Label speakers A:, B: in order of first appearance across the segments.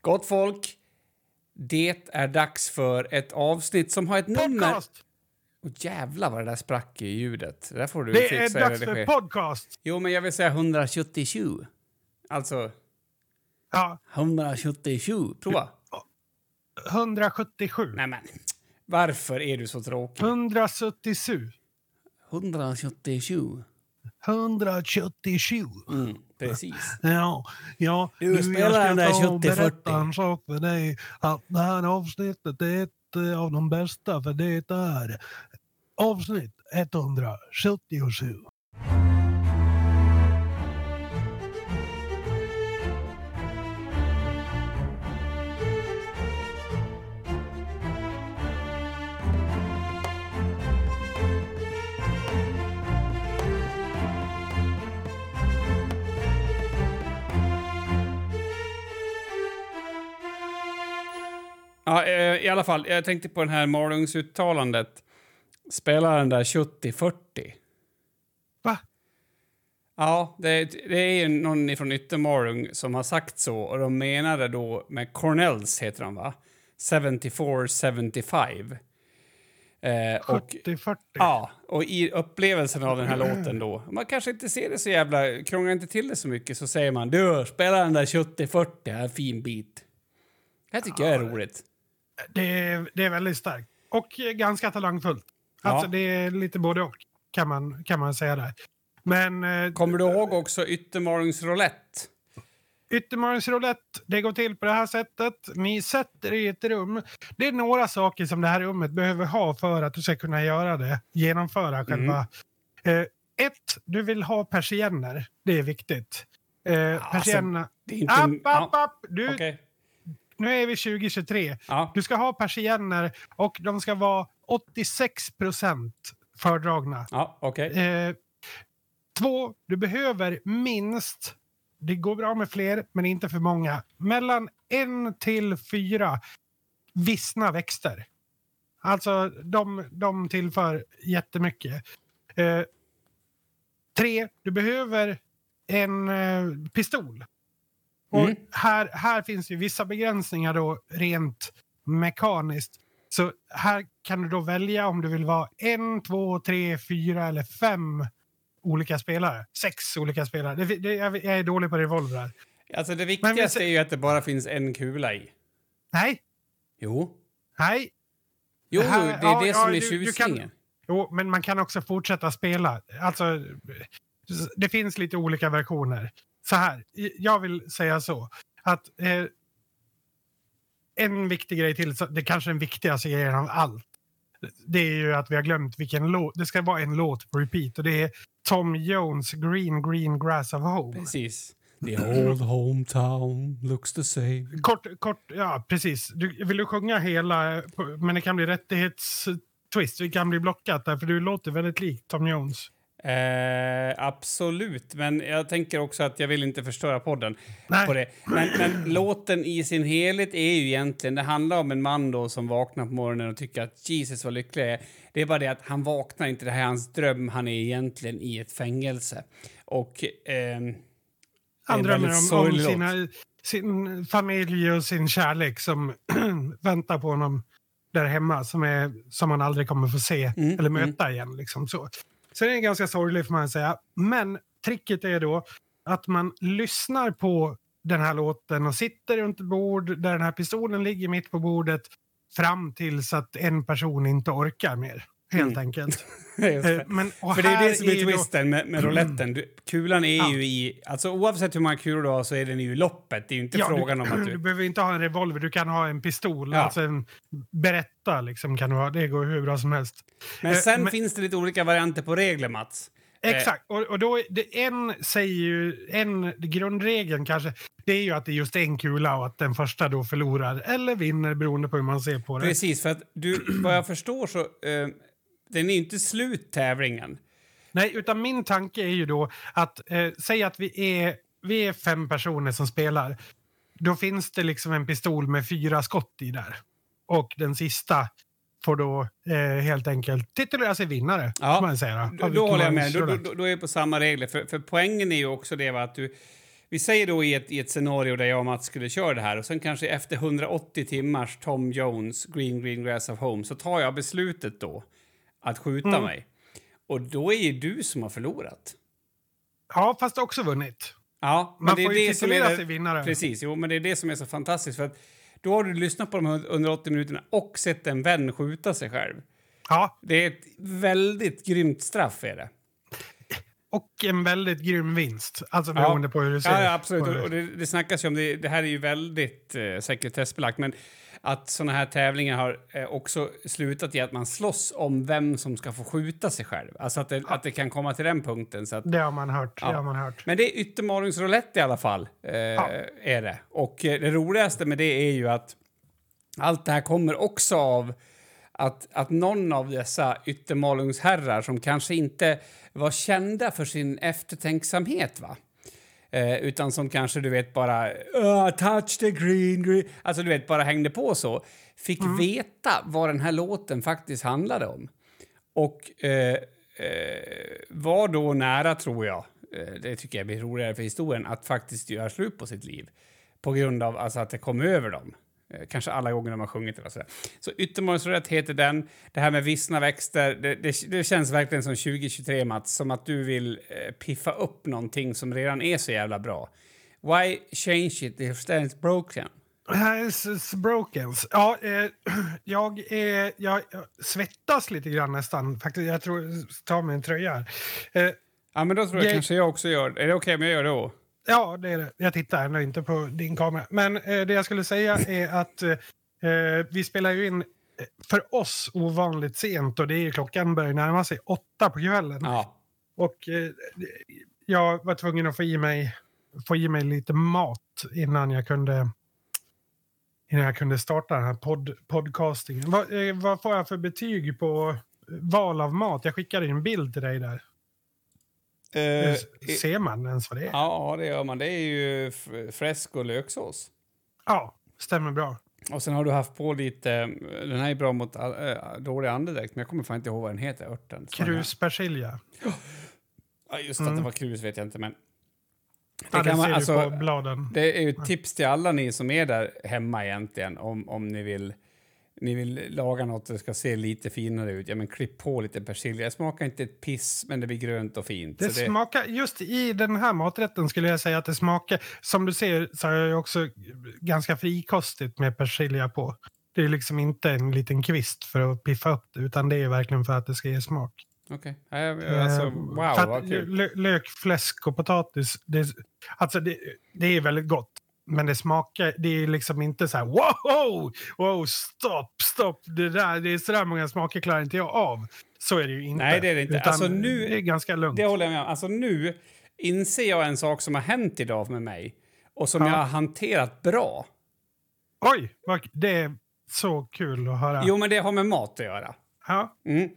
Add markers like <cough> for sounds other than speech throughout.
A: Gott folk, det är dags för ett avsnitt som har ett nummer...
B: Podcast!
A: Åh jävlar vad det där sprack i ljudet. Det där får du
B: Det är dags för podcast!
A: Jo, men jag vill säga 177. Alltså,
B: Ja,
A: 177. Prova.
B: 177.
A: Nej, men. Varför är du så tråkig?
B: 177.
A: 177.
B: 177.
A: Mm, precis.
B: Ja, ja.
A: Du spelar den där
B: jag ska ta och
A: 70-40.
B: berätta en sak för dig. Att det här avsnittet är ett eh, av de bästa för det är avsnitt 177.
A: Ja, eh, I alla fall, jag tänkte på det här Malungsuttalandet. Spela den där 70-40.
B: Va?
A: Ja, det, det är ju någon från Yttermalung som har sagt så och de menade då med Cornells heter de va? 74-75. Eh, och,
B: 70-40.
A: ja, och i upplevelsen av den här låten då, man kanske inte ser det så jävla, krånglar inte till det så mycket så säger man du, spela den där 70-40, här är en fin bit. Det här tycker jag är roligt.
B: Det, är, det är väldigt starkt. Och ganska talangfullt. Alltså
A: Ja.
B: det är lite både och kan man, kan man säga där. Men eh,
A: Kommer du ihåg också Yttermalungs roulette?
B: Yttermalms roulette, det går till på det här sättet. Ni sätter i ett rum. Det är några saker som det här rummet behöver ha för att du ska kunna göra det. Genomföra själva.
A: Mm.
B: Eh, ett, du vill ha persienner. Det är viktigt. Eh.
A: Det är inte...
B: App, app, app! Du,
A: Ja, okej.
B: Nu är vi 2023.
A: Ja.
B: Du ska ha persienner och de ska vara 86 procent fördragna.
A: Ja, okej.
B: Eh, två, du behöver minst, det går bra med fler, men inte för många, mellan en till fyra vissna växter. Alltså, de, de tillför jättemycket. Eh, tre, du behöver en eh, pistol. Och
A: Mm.
B: här, här finns ju vissa begränsningar då rent mekaniskt. Så här kan du då välja om du vill vara en, två, tre, fyra eller fem olika spelare. Sex olika spelare. Det, det, jag jag är dålig på revolvrar.
A: Alltså det viktigaste är ju att det bara finns en kula i.
B: Nej,
A: Jo.
B: nej.
A: Jo,
B: Det här-
A: det är
B: ja,
A: det
B: ja,
A: som är tjusningen.
B: Jo, men man kan också fortsätta spela. Alltså, det finns lite olika versioner. Så här, jag vill säga så. Att eh, en viktig grej till, det kanske är den viktigaste grejen av allt. Det är ju att vi har glömt vilken låt. Det ska vara en låt på repeat och det är Tom Jones Green Green Grass of Home.
A: Precis. The <clears throat> old hometown looks the same.
B: Kort, kort, ja precis. Du, vill du sjunga hela, men det kan bli rättighetstwist. Det kan bli blockat där, för du låter väldigt lik Tom Jones.
A: Eh, absolut, men jag tänker också att jag vill inte förstöra podden
B: Nej.
A: på det. Men, men låten i sin helhet är ju egentligen, det handlar om en man då som vaknar på morgonen och tycker att Jesus vad lycklig är. Det är bara det att han vaknar inte, det här är hans dröm, han är egentligen i ett fängelse. Och... är
B: Han drömmer om, om sina, sin familj och sin kärlek som <clears throat> väntar på honom där hemma som, är, som han aldrig kommer få se
A: Mm,
B: eller möta igen. Liksom, så så det är ganska sorgligt får man säga. Men tricket är då att man lyssnar på den här låten och sitter runt ett bord där den här pistolen ligger mitt på bordet fram tills att en person inte orkar mer. Helt
A: Mm.
B: enkelt. <laughs> Eh, Men,
A: För det är det som är
B: då-
A: twisten med, med rouletten. Du, kulan är
B: Ja.
A: ju i... Alltså oavsett hur många kulor du har så är den ju loppet. Det är ju inte
B: Ja,
A: frågan
B: du,
A: om att <clears throat>
B: Du
A: du...
B: behöver inte ha en revolver, du kan ha en pistol.
A: Ja.
B: Alltså en berätta liksom kan du ha. Det går hur bra som helst.
A: Men
B: Eh,
A: sen
B: men-
A: finns det lite olika varianter på regler, Mats. Eh.
B: Exakt. Och, och då är det en säger ju, en grundregeln kanske, det är ju att det är just en kula och att den första då förlorar eller vinner beroende på hur man ser på det.
A: Precis, för att du, vad jag förstår så... Eh, den är inte slut, tävlingen.
B: Nej, utan min tanke är ju då att eh, säg att vi är, vi är fem personer som spelar. Då finns det liksom en pistol med fyra skott i där. Och den sista får då eh, helt enkelt titulera sig vinnare.
A: Ja,
B: man säga,
A: Då, då håller jag med. Då, då, då är jag på samma regler. För, för poängen är ju också det va, att du... vi säger då i ett, i ett scenario där jag och Mats skulle köra det här och sen kanske efter 180 timmars Tom Jones Green Green Grass of Home så tar jag beslutet då att skjuta
B: Mm.
A: mig. Och då är ju du som har förlorat.
B: Ja, fast också vunnit.
A: Ja, men
B: Man
A: det är
B: får ju titulera sig vinnare.
A: Precis, jo, men det är det som är så fantastiskt för att då har du lyssnat på de här 180 minuterna och sett en vän skjuta sig själv.
B: Ja,
A: Det är ett väldigt grymt straff är det.
B: och en väldigt grym vinst. Alltså
A: Ja.
B: beroende på hur du ser
A: Ja, ja absolut. Och
B: det.
A: och det, det snackas ju om det. Det här är ju väldigt eh, sekretessbelagt, men att såna här tävlingar har eh, också slutat i att man slåss om vem som ska få skjuta sig själv. Alltså att det, att det kan komma till den punkten. Så att,
B: Det har man hört.
A: Ja.
B: Det har man hört.
A: men det är yttermalingsroulette i alla fall. Eh, är det. Och eh, det roligaste med det är ju att allt det här kommer också av att, att någon av dessa yttermalungsherrar som kanske inte var kända för sin eftertänksamhet, va? Eh, utan som kanske, du vet, bara "Ah, touch the green, green. Alltså, du vet, bara hängde på så. Fick veta vad den här låten faktiskt handlade om. Och eh, eh, var då nära, tror jag, eh, det tycker jag blir roligare för historien, att faktiskt göra slut på sitt liv. På grund av alltså, att det kom över dem. Eh, kanske alla gånger de har sjungit eller sådär. Så Yttermorgonsrätt heter den. Det här med vissna växter, det, det, det känns verkligen som 2023, Mats. Som att du vill eh, piffa upp någonting som redan är så jävla bra. Why change it if it's broken?
B: It's, broken. Ja, eh, <clears throat> jag, är, jag, svettas lite grann nästan. Faktiskt, jag tror tar mig en tröja här. Eh,
A: Ja, men då tror jag
B: Jag-
A: kanske jag också gör Är det okej om jag gör det då?
B: Ja, det är det. Jag tittar ändå inte på din kamera. Men eh, det jag skulle säga är att eh, vi spelar ju in eh, för oss ovanligt sent och det är ju klockan börjar närma sig åtta på kvällen.
A: Ja.
B: Och eh, jag var tvungen att få i mig, få i mig lite mat innan jag kunde innan jag kunde starta den här pod, podcastingen. Vad, eh, vad får jag för betyg på val av mat? Jag skickade en bild till dig där.
A: Eh,
B: ser man ens vad det är? Ja,
A: Ja, det gör man. Det är ju f- fläsk och löksås.
B: stämmer bra.
A: Och sen har du haft på lite... Den här är bra mot äh, dålig andedräkt, men jag kommer fan inte ihåg vad den heter, örten.
B: Kruspersilja.
A: Ja, just att
B: Mm.
A: det var krus vet jag inte, men... Det,
B: Ja, det
A: man, alltså, det är ju ett tips till alla ni som är där hemma egentligen, om, om ni vill ni vill laga något det ska se lite finare ut, ja men klipp på lite persilja. Det smakar inte ett piss, men det blir grönt och fint.
B: Det
A: det,
B: smakar, just i den här maträtten skulle jag säga att det smakar, som du ser så är det också ganska frikostigt med persilja på. Det är liksom inte en liten kvist för att piffa upp det, utan det är verkligen för att det ska ge smak.
A: Okej. Ja, Alltså,
B: Eh,
A: wow, vad kul.
B: lö- Lök, fläsk och potatis, det, alltså det, det är väldigt gott. Men det smakar, det är liksom inte så här wow, wow, stopp, stopp, det där, det är så där många smaker klarar inte jag av. Så är det ju inte.
A: Nej, det är det inte.
B: Utan
A: Alltså, nu-
B: det är ganska lugnt.
A: Det håller jag med om. Alltså nu inser jag en sak som har hänt idag med mig och som
B: Ja.
A: jag har hanterat bra.
B: Oj, det är så kul att höra.
A: Jo, men det har med mat att göra.
B: Ja,
A: Mm.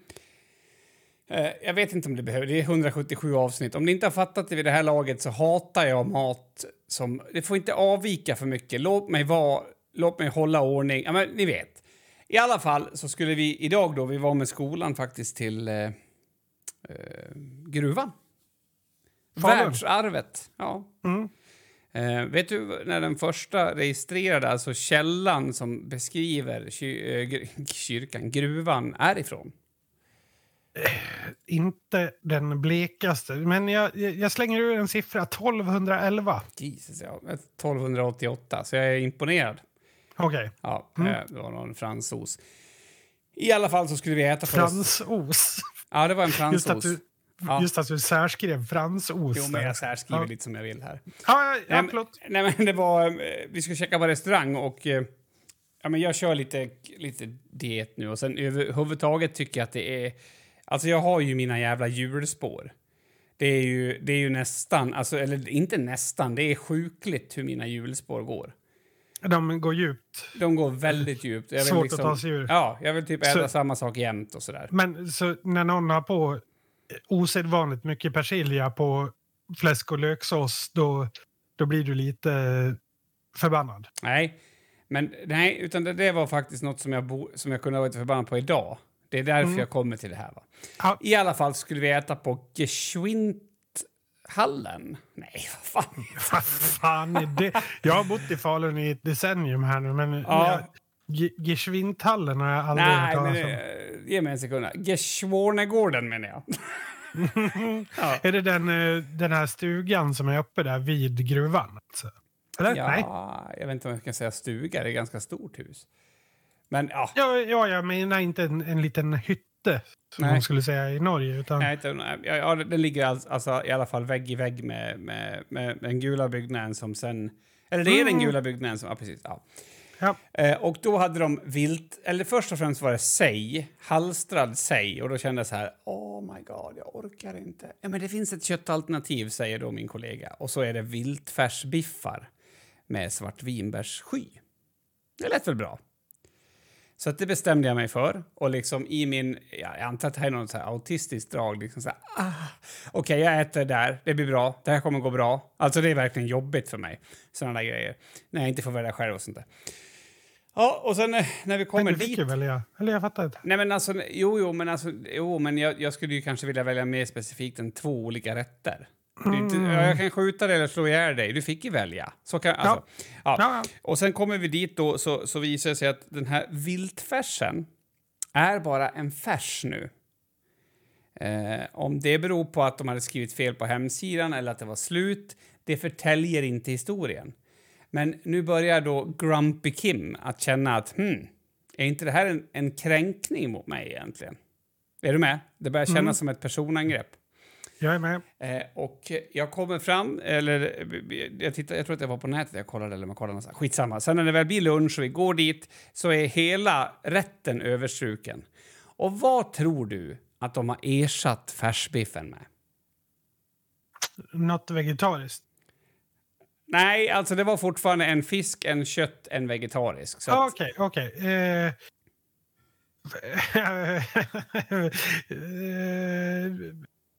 A: Eh, Jag vet inte om det behöver. Det är 177 avsnitt. Om ni inte har fattat det vid det här laget så hatar jag mat som... Det får inte avvika för mycket. Låt mig vara... Låt mig hålla ordning. Ja, men ni vet. I alla fall så skulle vi idag då, vi var med skolan faktiskt till eh, eh, gruvan.
B: Falun.
A: Världsarvet. Ja.
B: mm.
A: Eh, vet du när den första registrerade, alltså källan som beskriver ky eh, <laughs> kyrkan, gruvan, är ifrån?
B: Inte den blekaste. Men jag, jag slänger ur en siffra, 1211.
A: Jesus, ja. 1288, så jag är imponerad.
B: Okej,
A: Ja,
B: Mm.
A: eh, det var någon fransos. I alla fall så skulle vi äta
B: fransos.
A: Ja, det var en <laughs>
B: Just att,
A: fransos.
B: du,
A: Ja.
B: just att du särskrev fransos.
A: Jo, men jag särskriver
B: Ja.
A: lite som jag vill här.
B: Ja, ja, ja förlåt.
A: Nej, men det var... eh, Vi skulle käka på restaurang och... eh, Ja, men jag kör lite, lite diet nu och sen överhuvudtaget tycker jag att det är... Alltså jag har ju mina jävla hjulspår. Det är ju, det är ju nästan, alltså, eller inte nästan, det är sjukligt hur mina hjulspår går.
B: De går djupt.
A: De går väldigt djupt. Jag
B: Svårt
A: liksom,
B: att ta sig ur.
A: Ja, jag vill typ äta
B: Så-
A: samma sak jämt och sådär.
B: Men så när någon har på osedvanligt mycket persilja på fläsk och löksås, då, då blir du lite förbannad.
A: Nej, men nej, utan det, det var faktiskt något som jag, bo, som jag kunde ha varit förbannad på idag. Det är därför
B: Mm.
A: jag kommer till det här. Va?
B: Ja.
A: I alla fall skulle vi äta på Geschwint Fiskhallen? Nej, <laughs> vad fan.
B: Vad fan är det? Jag har bott i Falun i ett decennium här nu, men
A: Ja.
B: jag- Ge- Geschwindhallen har jag aldrig hört
A: Nej,
B: talas om.
A: eh, ge mig en sekund. Geschwornegården menar jag. <laughs> ja.
B: Är det den, eh, den här stugan som är uppe där vid gruvan? Alltså? Eller? Nej.
A: ja, jag vet inte om jag kan säga stuga. Det är ett ganska stort hus. Men ja,
B: Ja, ja, jag menar inte en, en liten hytte, som
A: Nej.
B: man skulle säga i Norge. Utan,
A: nej, inte, ja, den ligger alltså, alltså i alla fall vägg i vägg med, med, med den gula byggnaden som sen... Eller det är den
B: Mm.
A: gula byggnaden som... Ja, precis. Ja.
B: Ja.
A: Eh, och då hade de vilt... Eller först och främst var det sej, halstrad sej. Och då kände jag så här, oh my god, jag orkar inte. Ja, men det finns ett köttalternativ, säger då min kollega. Och så är det viltfärsbiffar med svartvinbärssky. Det lät väl bra? Så det bestämde jag mig för. Och liksom i min, ja, jag antar att det här är något så här autistiskt drag. Liksom så här, ah, Okej, jag äter där, det blir bra, det här kommer gå bra. Alltså det är verkligen jobbigt för mig, sådana där grejer. När jag inte får välja själv och sånt där. Ja, och sen eh, när vi
B: men
A: kommer
B: du
A: dit...
B: ju välja. Eller jag fattar inte.
A: Nej men alltså, jo, jo, men alltså, jo, men jag, jag skulle ju kanske vilja välja mer specifikt än två olika rätter. Inte, ja, jag kan skjuta dig eller slå ihjäl dig. Du fick ju välja. Så kan, alltså, ja.
B: Ja.
A: Och sen kommer vi dit då, så, så visar det sig att den här viltfärsen är bara en färs nu. Eh, om det beror på att de hade skrivit fel på hemsidan eller att det var slut, det förtäljer inte historien. Men nu börjar då Grumpy Kim att känna att hmm, är inte det här en, en kränkning mot mig egentligen? Är du med? Det börjar kännas
B: Mm.
A: som ett personangrepp.
B: Jag är med.
A: Eh, och jag kommer fram, eller jag, tittar, jag tror att jag var på nätet jag kollade, eller man kollade någonstans. Skitsamma. Sen när det väl blir lunch och vi går dit så är hela rätten överstruken. Och vad tror du att de har ersatt färsbiffen med?
B: Något vegetariskt.
A: Nej, alltså det var fortfarande en fisk, en kött, en vegetarisk.
B: Okej, okej. Eh, <laughs> eh,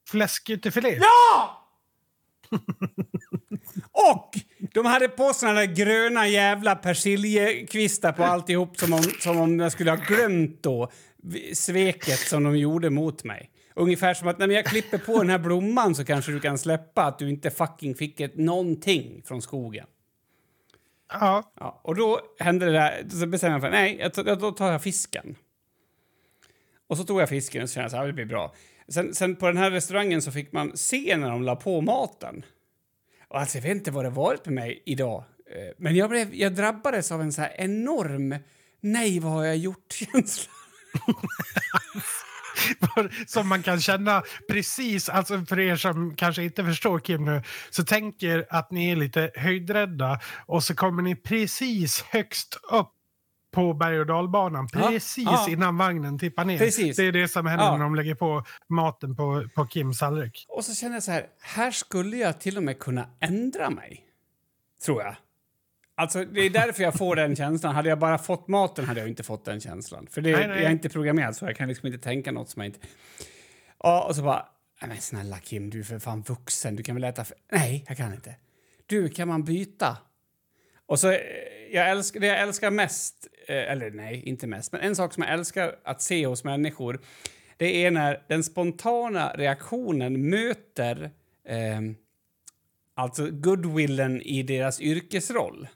B: Fläskytterfilé.
A: Ja! <laughs> och de hade på såna där gröna jävla persiljekvistar på alltihop som om, som om jag skulle ha glömt då sveket som de gjorde mot mig. Ungefär som att när jag klipper på den här blomman så kanske du kan släppa att du inte fucking fick ett någonting från skogen.
B: Ja,
A: Ja, och då hände det där, så bestämde jag mig för nej, jag då tar jag fisken. Och så tog jag fisken och så kände jag så här, det blir bra. Sen, sen på den här restaurangen så fick man se när de la på maten. Och alltså jag vet inte vad det varit med mig idag. Eh, men jag, blev, jag drabbades av en så här enorm nej, vad har jag gjort-känsla. <laughs>
B: som man kan känna precis, alltså för er som kanske inte förstår Kim nu, så tänker att ni är lite höjdrädda och så kommer ni precis högst upp på berg och dalbanan, precis
A: ja.
B: innan vagnen tippar ner.
A: Precis.
B: Det är det som händer
A: Ja.
B: när de lägger på maten på, på Kims tallrik.
A: Och så kände jag så här, här skulle jag till och med kunna ändra mig. Tror jag. Alltså, det är därför jag får den känslan. Hade jag bara fått maten hade jag inte fått den känslan. För det,
B: Nej, nej.
A: jag är inte programmerad så jag kan liksom inte tänka något som jag inte... Ja, och så bara, "Nej, men snälla Kim, du är för fan vuxen. Du kan väl äta... För... Nej, jag kan inte. Du, kan man byta? Och så, eh, jag älskar, det jag älskar mest, eller nej, inte mest, men en sak som jag älskar att se hos människor, det är när den spontana reaktionen möter eh, alltså goodwillen i deras yrkesroll.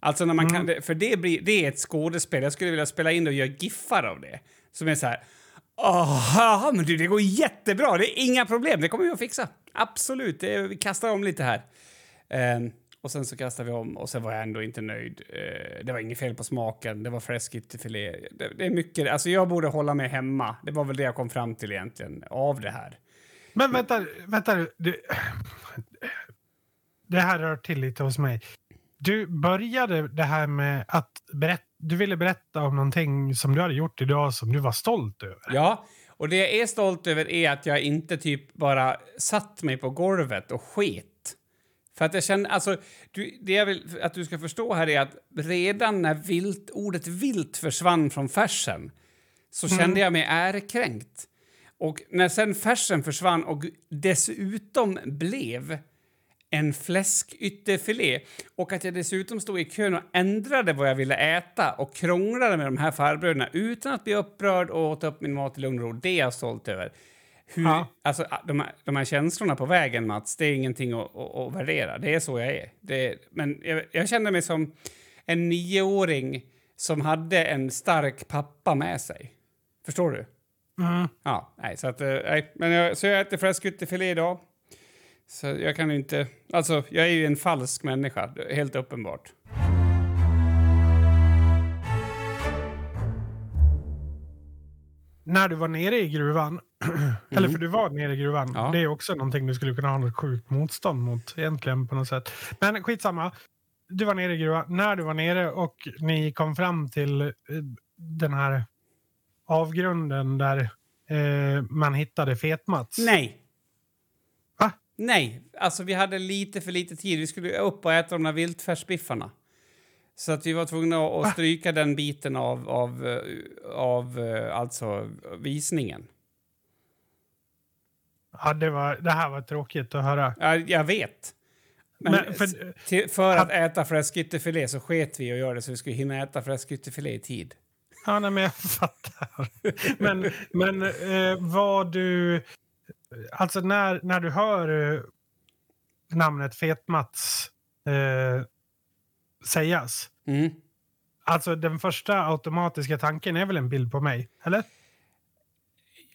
A: Alltså när man kan, för det, blir, det är ett skådespel. Jag skulle vilja spela in det och göra giffar av det. Som är så här, Åh, men du, det går jättebra. Det är inga problem. Det kommer vi att fixa. Absolut. Det, vi kastar om lite här. Ehm, och sen så kastade vi om och sen var jag ändå inte nöjd. Eh, det var inget fel på smaken. Det var fläskytterfilé. Det, det är mycket. Alltså jag borde hålla mig hemma. Det var väl det jag kom fram till egentligen av det här.
B: Men vänta, vänta. Det, det här rör till lite hos mig. Du började det här med att berätta, du ville berätta om någonting som du hade gjort idag som du var stolt över.
A: Ja, och det jag är stolt över är att jag inte typ bara satt mig på golvet och sket. För att jag känner, alltså, du, det jag vill att du ska förstå här är att redan när vilt, ordet vilt försvann från färsen så kände jag mig ärekränkt. Och när sen färsen försvann och dessutom blev en fläskytterfilé och att jag dessutom stod i kön och ändrade vad jag ville äta och krånglade med de här farbröderna utan att bli upprörd och åt upp min mat i lugn och ro. Det är jag stolt över. Hur,
B: Ja.
A: alltså, de, här, de här känslorna på vägen, Mats, det är ingenting att, att, att värdera. Det är så jag är. Det, men jag, jag kände mig som en nioåring som hade en stark pappa med sig. Förstår du?
B: Mm.
A: Ja, nej, så att, eh, nej. Men jag, så jag äter fläskytterfilé idag. Så jag kan ju inte... Alltså, jag är ju en falsk människa, helt uppenbart.
B: När du var nere i gruvan, <clears throat> eller för du var nere i gruvan,
A: Ja.
B: det är också någonting du skulle kunna ha något sjukt motstånd mot egentligen på något sätt. Men skitsamma. Du var nere i gruvan, när du var nere och ni kom fram till eh, den här avgrunden där eh, man hittade Fetmats.
A: Nej!
B: Va?
A: Nej, alltså vi hade lite för lite tid. Vi skulle upp och äta de där viltfärsbiffarna. Så att vi var tvungna att att stryka den biten av, av, eh, av eh, alltså visningen.
B: Ja, det, var, det här var tråkigt att höra.
A: Ja, jag vet. Men,
B: Men för-
A: till, för att äta fläskytterfilé så sket vi och göra det så vi skulle hinna äta fläskytterfilé i tid.
B: Ja, nej, men jag fattar. men men eh, vad du... Alltså när, när du hör eh, namnet Fetmats eh, sägas.
A: Mm.
B: Alltså den första automatiska tanken är väl en bild på mig? Eller?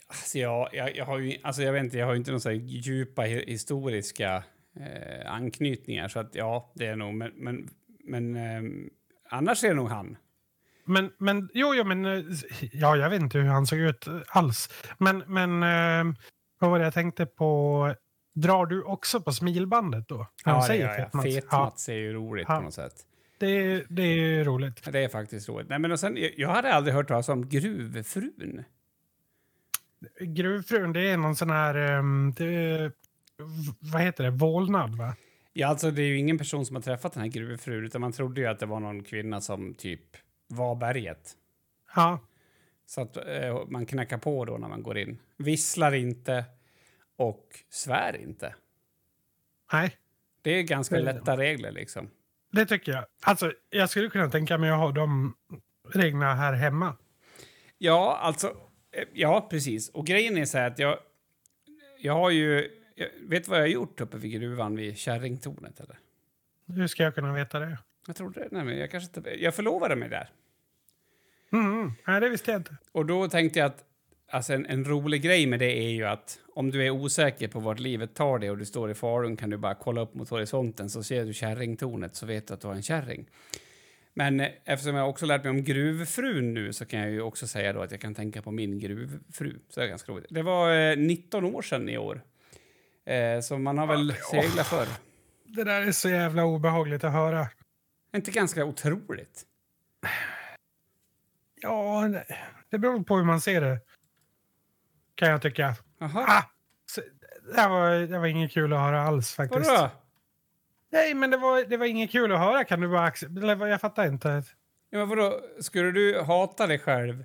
A: Alltså, jag, jag, jag har ju alltså, jag vet inte, jag har ju inte några djupa hi- historiska eh, anknytningar så att ja, det är nog, men, men, men ehm, annars är det nog han.
B: Men, men jo, jo, men eh, ja, jag vet inte hur han såg ut eh, alls. Men, men eh, vad var det jag tänkte på? Drar du också på smilbandet då? De
A: det gör jag.
B: Fetmats? Ja,
A: är ju roligt
B: Ja.
A: på något sätt.
B: Det, det är roligt.
A: Det är faktiskt roligt. Nej, men och sen, jag, hade aldrig hört talas om gruvfrun.
B: Gruvfrun, det är någon sån här... ehm, det, vad heter det? Vålnad, va?
A: Ja, alltså det är ju ingen person som har träffat den här gruvfrun utan man trodde ju att det var någon kvinna som typ var berget.
B: Ja.
A: Så att eh, man knackar på då när man går in. Visslar inte och svär inte.
B: Nej,
A: Det är ganska lätta regler liksom.
B: Det tycker jag. Alltså, jag skulle kunna tänka mig att ha de reglerna här hemma.
A: Ja, alltså, eh, ja precis. Och grejen är så här att jag, jag har ju, jag vet vad jag har gjort uppe vid gruvan vid Kärringtornet eller?
B: Hur ska jag kunna veta det?
A: Jag tror det, nej men jag kanske inte, jag förlovade mig där.
B: Mm, mm. Nej, det visste jag inte.
A: Och då tänkte jag att alltså en, en rolig grej med det är ju att om du är osäker på vart livet tar dig och du står i Falun kan du bara kolla upp mot horisonten så ser du Kärringtornet så vet du att du har en kärring. Men eh, eftersom jag också lärt mig om gruvfrun nu så kan jag ju också säga då att jag kan tänka på min gruvfru. Så det är ganska roligt. Det var eh, 19 år sedan i år. Eh, så man har väl seglat förr.
B: Det där är så jävla obehagligt att höra.
A: Är inte ganska otroligt?
B: Ja, det- det beror på hur man ser det. Kan jag tycka.
A: Jaha.
B: Ah, så, det, här var, det var inget kul att höra alls faktiskt.
A: Vadå?
B: Nej, men det var, det var inget kul att höra. Kan du bara acce- eller vad- Jag fattar inte.
A: Ja, men vadå? Skulle du hata dig själv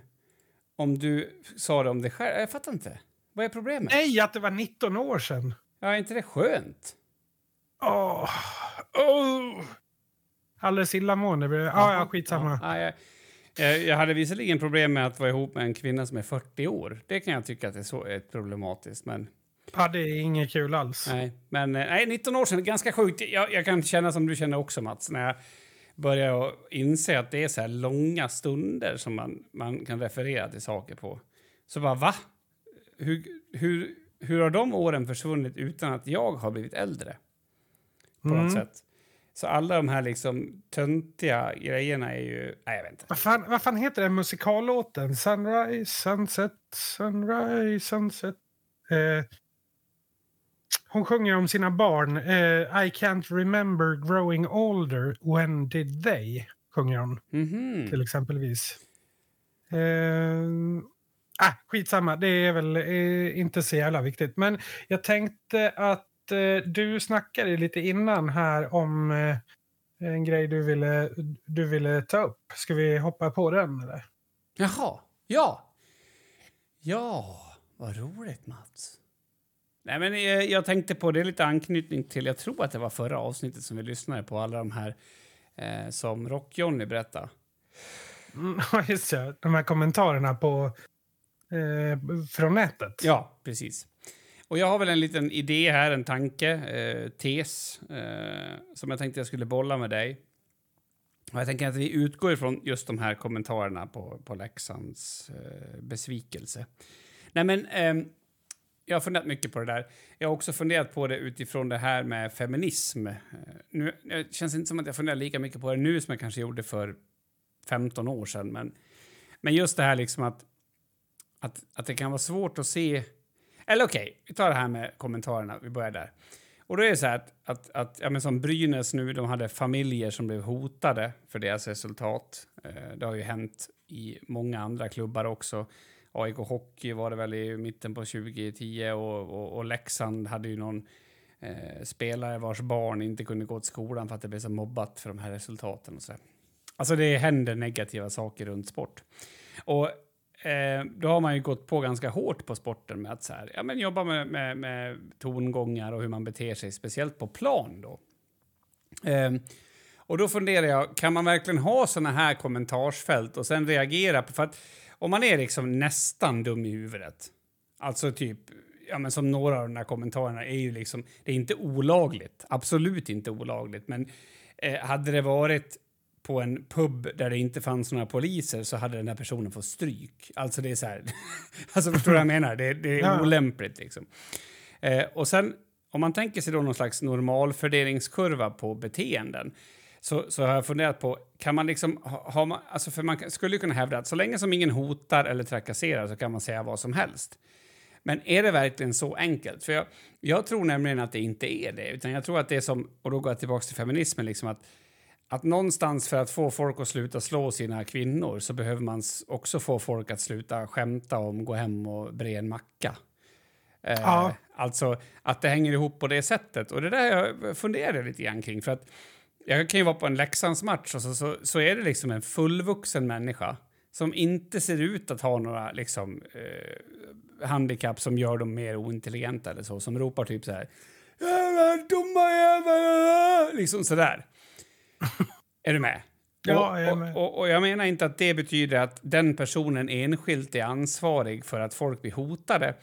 A: om du sa det om dig själv? Jag fattar inte. Vad är problemet?
B: Nej, att det var 19 år sedan.
A: Ja, är inte det skönt?
B: Åh. Oh. Alldeles illamående det. Ja, ja, skitsamma.
A: Ja, jag, jag, jag hade visserligen problem med att vara ihop med en kvinna som är 40 år. Det kan jag tycka att det är, så, är problematiskt. Men,
B: Ja, det är inget kul alls.
A: nej. men eh, nej, 19 år sedan, ganska sjukt. Jag, jag kan känna som du känner också, Mats, när jag börjar inse att det är så här långa stunder som man, man kan referera till saker på. Så bara, va? Hur, hur, hur har de åren försvunnit utan att jag har blivit äldre? På något
B: Mm.
A: sätt. Så alla de här liksom töntiga grejerna är ju... Nej, jag vet inte.
B: Vad fan, vad fan heter den musikallåten? Sunrise, sunset, sunrise, sunset. Eh, hon sjunger om sina barn. Eh, I can't remember growing older. When did they? Sjunger hon
A: Mhm.
B: till exempelvis. Eh, ah, skitsamma, det är väl eh, inte så jävla viktigt. Men jag tänkte att eh, du snackade lite innan här om eh, en grej du ville, du ville ta upp. Ska vi hoppa på den? Eller?
A: Jaha, ja. Ja, vad roligt Mats. Nej, men jag, jag tänkte på det är lite anknytning till, jag tror att det var förra avsnittet som vi lyssnade på, alla de här eh, som Rock-Johnny berättade.
B: Mm, <laughs> just det. De här kommentarerna på, eh, från nätet.
A: Ja, precis. Och jag har väl en liten idé här, en tanke, eh, tes, eh, som jag tänkte jag skulle bolla med dig. Och jag tänker att vi utgår ifrån just de här kommentarerna på, på Leksands eh, besvikelse. Nej, men eh, jag har funderat mycket på det där. Jag har också funderat på det utifrån det här med feminism. Eh, nu, det känns inte som att jag funderar lika mycket på det nu som jag kanske gjorde för 15 år sedan. Men, men just det här liksom att, att, att det kan vara svårt att se... Eller okej, okay, vi tar det här med kommentarerna. Vi börjar där. Och då är det så här att, att, att ja, men som Brynäs nu, de hade familjer som blev hotade för deras resultat. Eh, det har ju hänt i många andra klubbar också. AIK Hockey var det väl i mitten på 2010 och, och, och Leksand hade ju någon eh, spelare vars barn inte kunde gå till skolan för att det blev så mobbat för de här resultaten och så. Alltså det händer negativa saker runt sport. Och eh, då har man ju gått på ganska hårt på sporten med att så här, ja, men jobba med, med, med tongångar och hur man beter sig, speciellt på plan då. Eh, och då funderar jag, kan man verkligen ha såna här kommentarsfält och sen reagera på... För att om man är liksom nästan dum i huvudet, alltså typ ja, men som några av de här kommentarerna är ju liksom, det är inte olagligt, absolut inte olagligt, men eh, hade det varit på en pub där det inte fanns några poliser så hade den här personen fått stryk. Alltså det är så här, <laughs> alltså förstår du vad jag menar? Det, det är ja. olämpligt liksom. Eh, och sen om man tänker sig då någon slags normalfördelningskurva på beteenden så, så har jag funderat på, kan man liksom ha, ha man, alltså för man skulle kunna hävda att så länge som ingen hotar eller trakasserar så kan man säga vad som helst. Men är det verkligen så enkelt? För jag, jag tror nämligen att det inte är det, utan jag tror att det är som, och då går jag tillbaka till feminismen, liksom att att någonstans för att få folk att sluta slå sina kvinnor så behöver man också få folk att sluta skämta om gå hem och bre en macka. Eh, ja. Alltså att det hänger ihop på det sättet. Och det där jag funderar lite grann kring. För att jag kan ju vara på en Leksandsmatch och så, så, så är det liksom en fullvuxen människa som inte ser ut att ha några liksom, eh, handikapp som gör dem mer ointelligenta eller så, som ropar typ så här dumma jävel! Liksom sådär. Är du med?
B: Ja, jag är med.
A: Och, och, och, jag menar inte att det betyder att den personen enskilt är ansvarig för att folk blir hotade.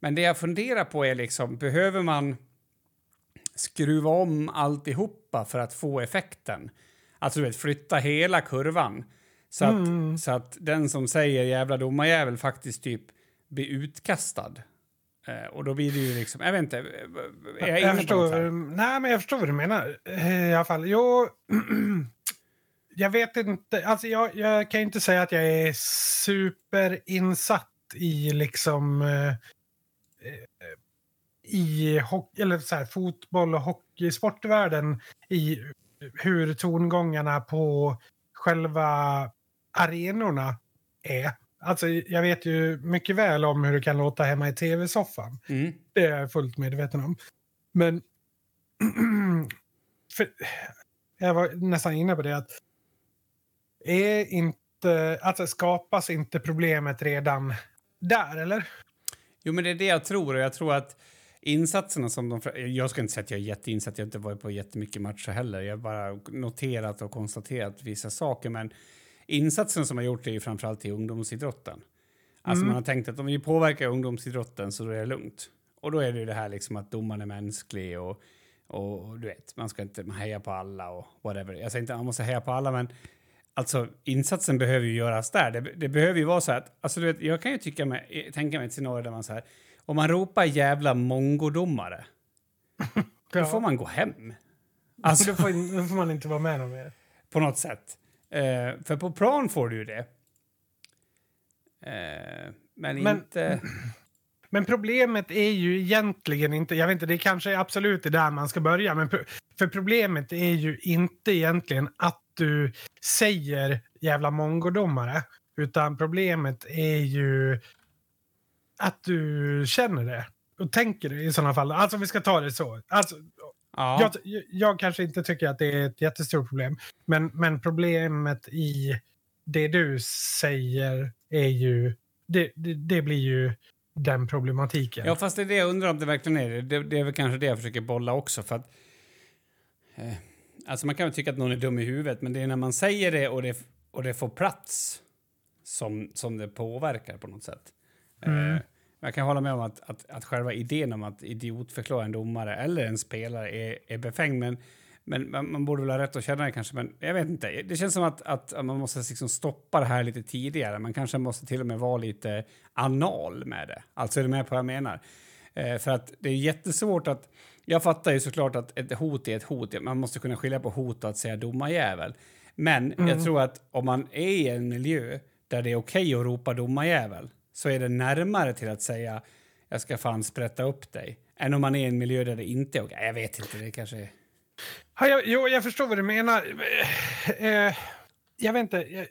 A: Men det jag funderar på är liksom, behöver man skruva om alltihopa för att få effekten? Alltså du vet, flytta hela kurvan. Så att, mm. så att den som säger jävla domarjävel faktiskt typ blir utkastad. Eh, och då blir det ju liksom, jag vet inte.
B: Är jag, jag förstår, nej, men jag förstår vad du menar eh, i alla fall. Jo, <clears throat> jag vet inte, alltså jag, jag kan inte säga att jag är superinsatt i liksom eh, eh i hockey, eller så här, fotboll och hockeysportvärlden i hur tongångarna på själva arenorna är. Alltså, jag vet ju mycket väl om hur det kan låta hemma i tv-soffan. Mm. Det är jag fullt medveten om. Men... <clears throat> jag var nästan inne på det att... Är inte... Alltså skapas inte problemet redan där, eller?
A: Jo, men det är det jag tror. Och jag tror att insatserna som de... Jag ska inte säga att jag är jätteinsatt, jag har inte varit på jättemycket matcher heller. Jag har bara noterat och konstaterat vissa saker. Men insatsen som har gjort är ju framförallt i ungdomsidrotten. Alltså mm. man har tänkt att om vi påverkar ungdomsidrotten så då är det lugnt. Och då är det ju det här liksom att domaren är mänsklig och, och du vet, man ska inte heja på alla och whatever. Jag säger inte att man måste heja på alla, men alltså insatsen behöver ju göras där. Det, det behöver ju vara så att, alltså du vet, jag kan ju tycka mig, tänka mig ett scenario där man så här, om man ropar jävla mongodomare, <laughs> ja. då får man gå hem. <laughs>
B: Alltså, då, får, då får man inte vara med någon mer.
A: På något sätt. Eh, för på plan får du ju det. Eh, men, men, inte... <clears throat>
B: Men problemet är ju egentligen inte... Jag vet inte, det kanske är absolut är där man ska börja. Men för problemet är ju inte egentligen att du säger jävla mongodomare. Utan problemet är ju att du känner det och tänker det i sådana fall. Alltså vi ska ta det så. Alltså, Ja. Jag, jag, kanske inte tycker att det är ett jättestort problem. Men, men problemet i det du säger är ju... Det, det, det, blir ju den problematiken.
A: Ja, fast det är det jag undrar om det verkligen är det. Det, det är väl kanske det jag försöker bolla också. För att, eh, alltså man kan väl tycka att någon är dum i huvudet, men det är när man säger det och det, och det får plats som, som det påverkar på något sätt. Mm. Eh, Jag kan hålla med om att, att, att själva idén om att idiotförklara en domare eller en spelare är, är befängd. Men, men man, man borde väl ha rätt att känna det kanske. Men jag vet inte. Det känns som att, att man måste liksom stoppa det här lite tidigare. Man kanske måste till och med vara lite anal med det. Alltså är du med på vad jag menar? Eh, för att det är jättesvårt att... Jag fattar ju såklart att ett hot är ett hot. Man måste kunna skilja på hot och att säga domarjävel. Men mm. jag tror att om man är i en miljö där det är okej okay att ropa domarjävel så är det närmare till att säga jag ska fan sprätta upp dig än om man är i en miljö där det inte är okej. Jag vet inte, det kanske är...
B: Ja, jag, jo, jag förstår vad du menar. Eh, eh jag vet inte. Jag,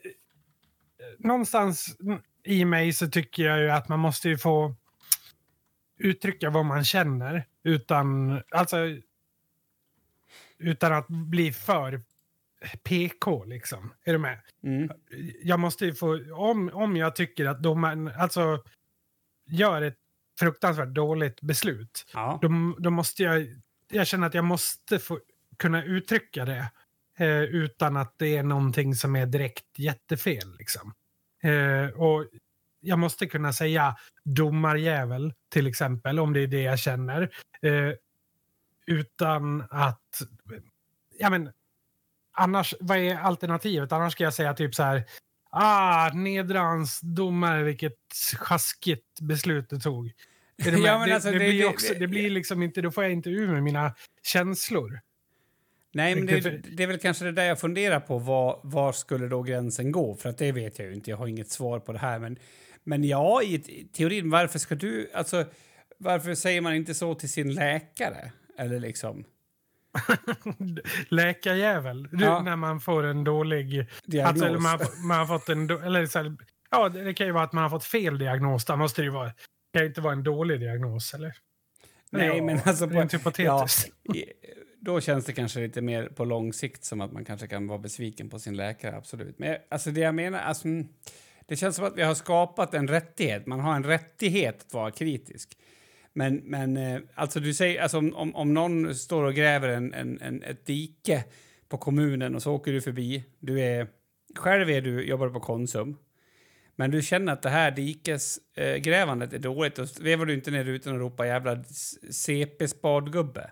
B: någonstans i mig så tycker jag ju att man måste ju få uttrycka vad man känner utan, alltså, utan att bli för PK, liksom. Är du med? Mm. Jag måste ju få... Om, om jag tycker att domaren alltså, gör ett fruktansvärt dåligt beslut, ja. då, då måste jag... Jag känner att jag måste få kunna uttrycka det eh, utan att det är någonting som är direkt jättefel. Liksom. Eh, och jag måste kunna säga domarjävel, till exempel, om det är det jag känner. Eh, utan att... Ja, men, annars, vad är alternativet? Annars ska jag säga typ så här... Ah, nedrans domare, vilket sjaskigt beslut du tog. Det, <laughs> ja, det, alltså, det, det, blir också, det blir liksom inte, då får jag inte ur med mina känslor.
A: Nej, men det, det, är väl kanske det där jag funderar på. Var, var skulle då gränsen gå? För att det vet jag ju inte. Jag har inget svar på det här. Men, men ja, i teorin, varför ska du... Alltså, varför säger man inte så till sin läkare? Eller liksom... <laughs>
B: Läkarjävel. Ja. När man får en dålig... Diagnos. Alltså, eller man, man, har fått en... Eller så här, ja, det kan ju vara att man har fått fel diagnos. Då måste det ju vara... Det kan ju inte vara en dålig diagnos, eller?
A: Nej, ja, men alltså... Rent hypotetiskt. Ja, då känns det kanske lite mer på lång sikt som att man kanske kan vara besviken på sin läkare, absolut. Men alltså det jag menar, alltså, det känns som att vi har skapat en rättighet. Man har en rättighet att vara kritisk. Men, men eh, alltså du säger, alltså om, om någon står och gräver en, en, en, ett dike på kommunen och så åker du förbi. Du är, själv är du, jobbar på Konsum. Men du känner att det här dikesgrävandet är dåligt och vevar du inte ner utan att ropa jävla CP-spadgubbe.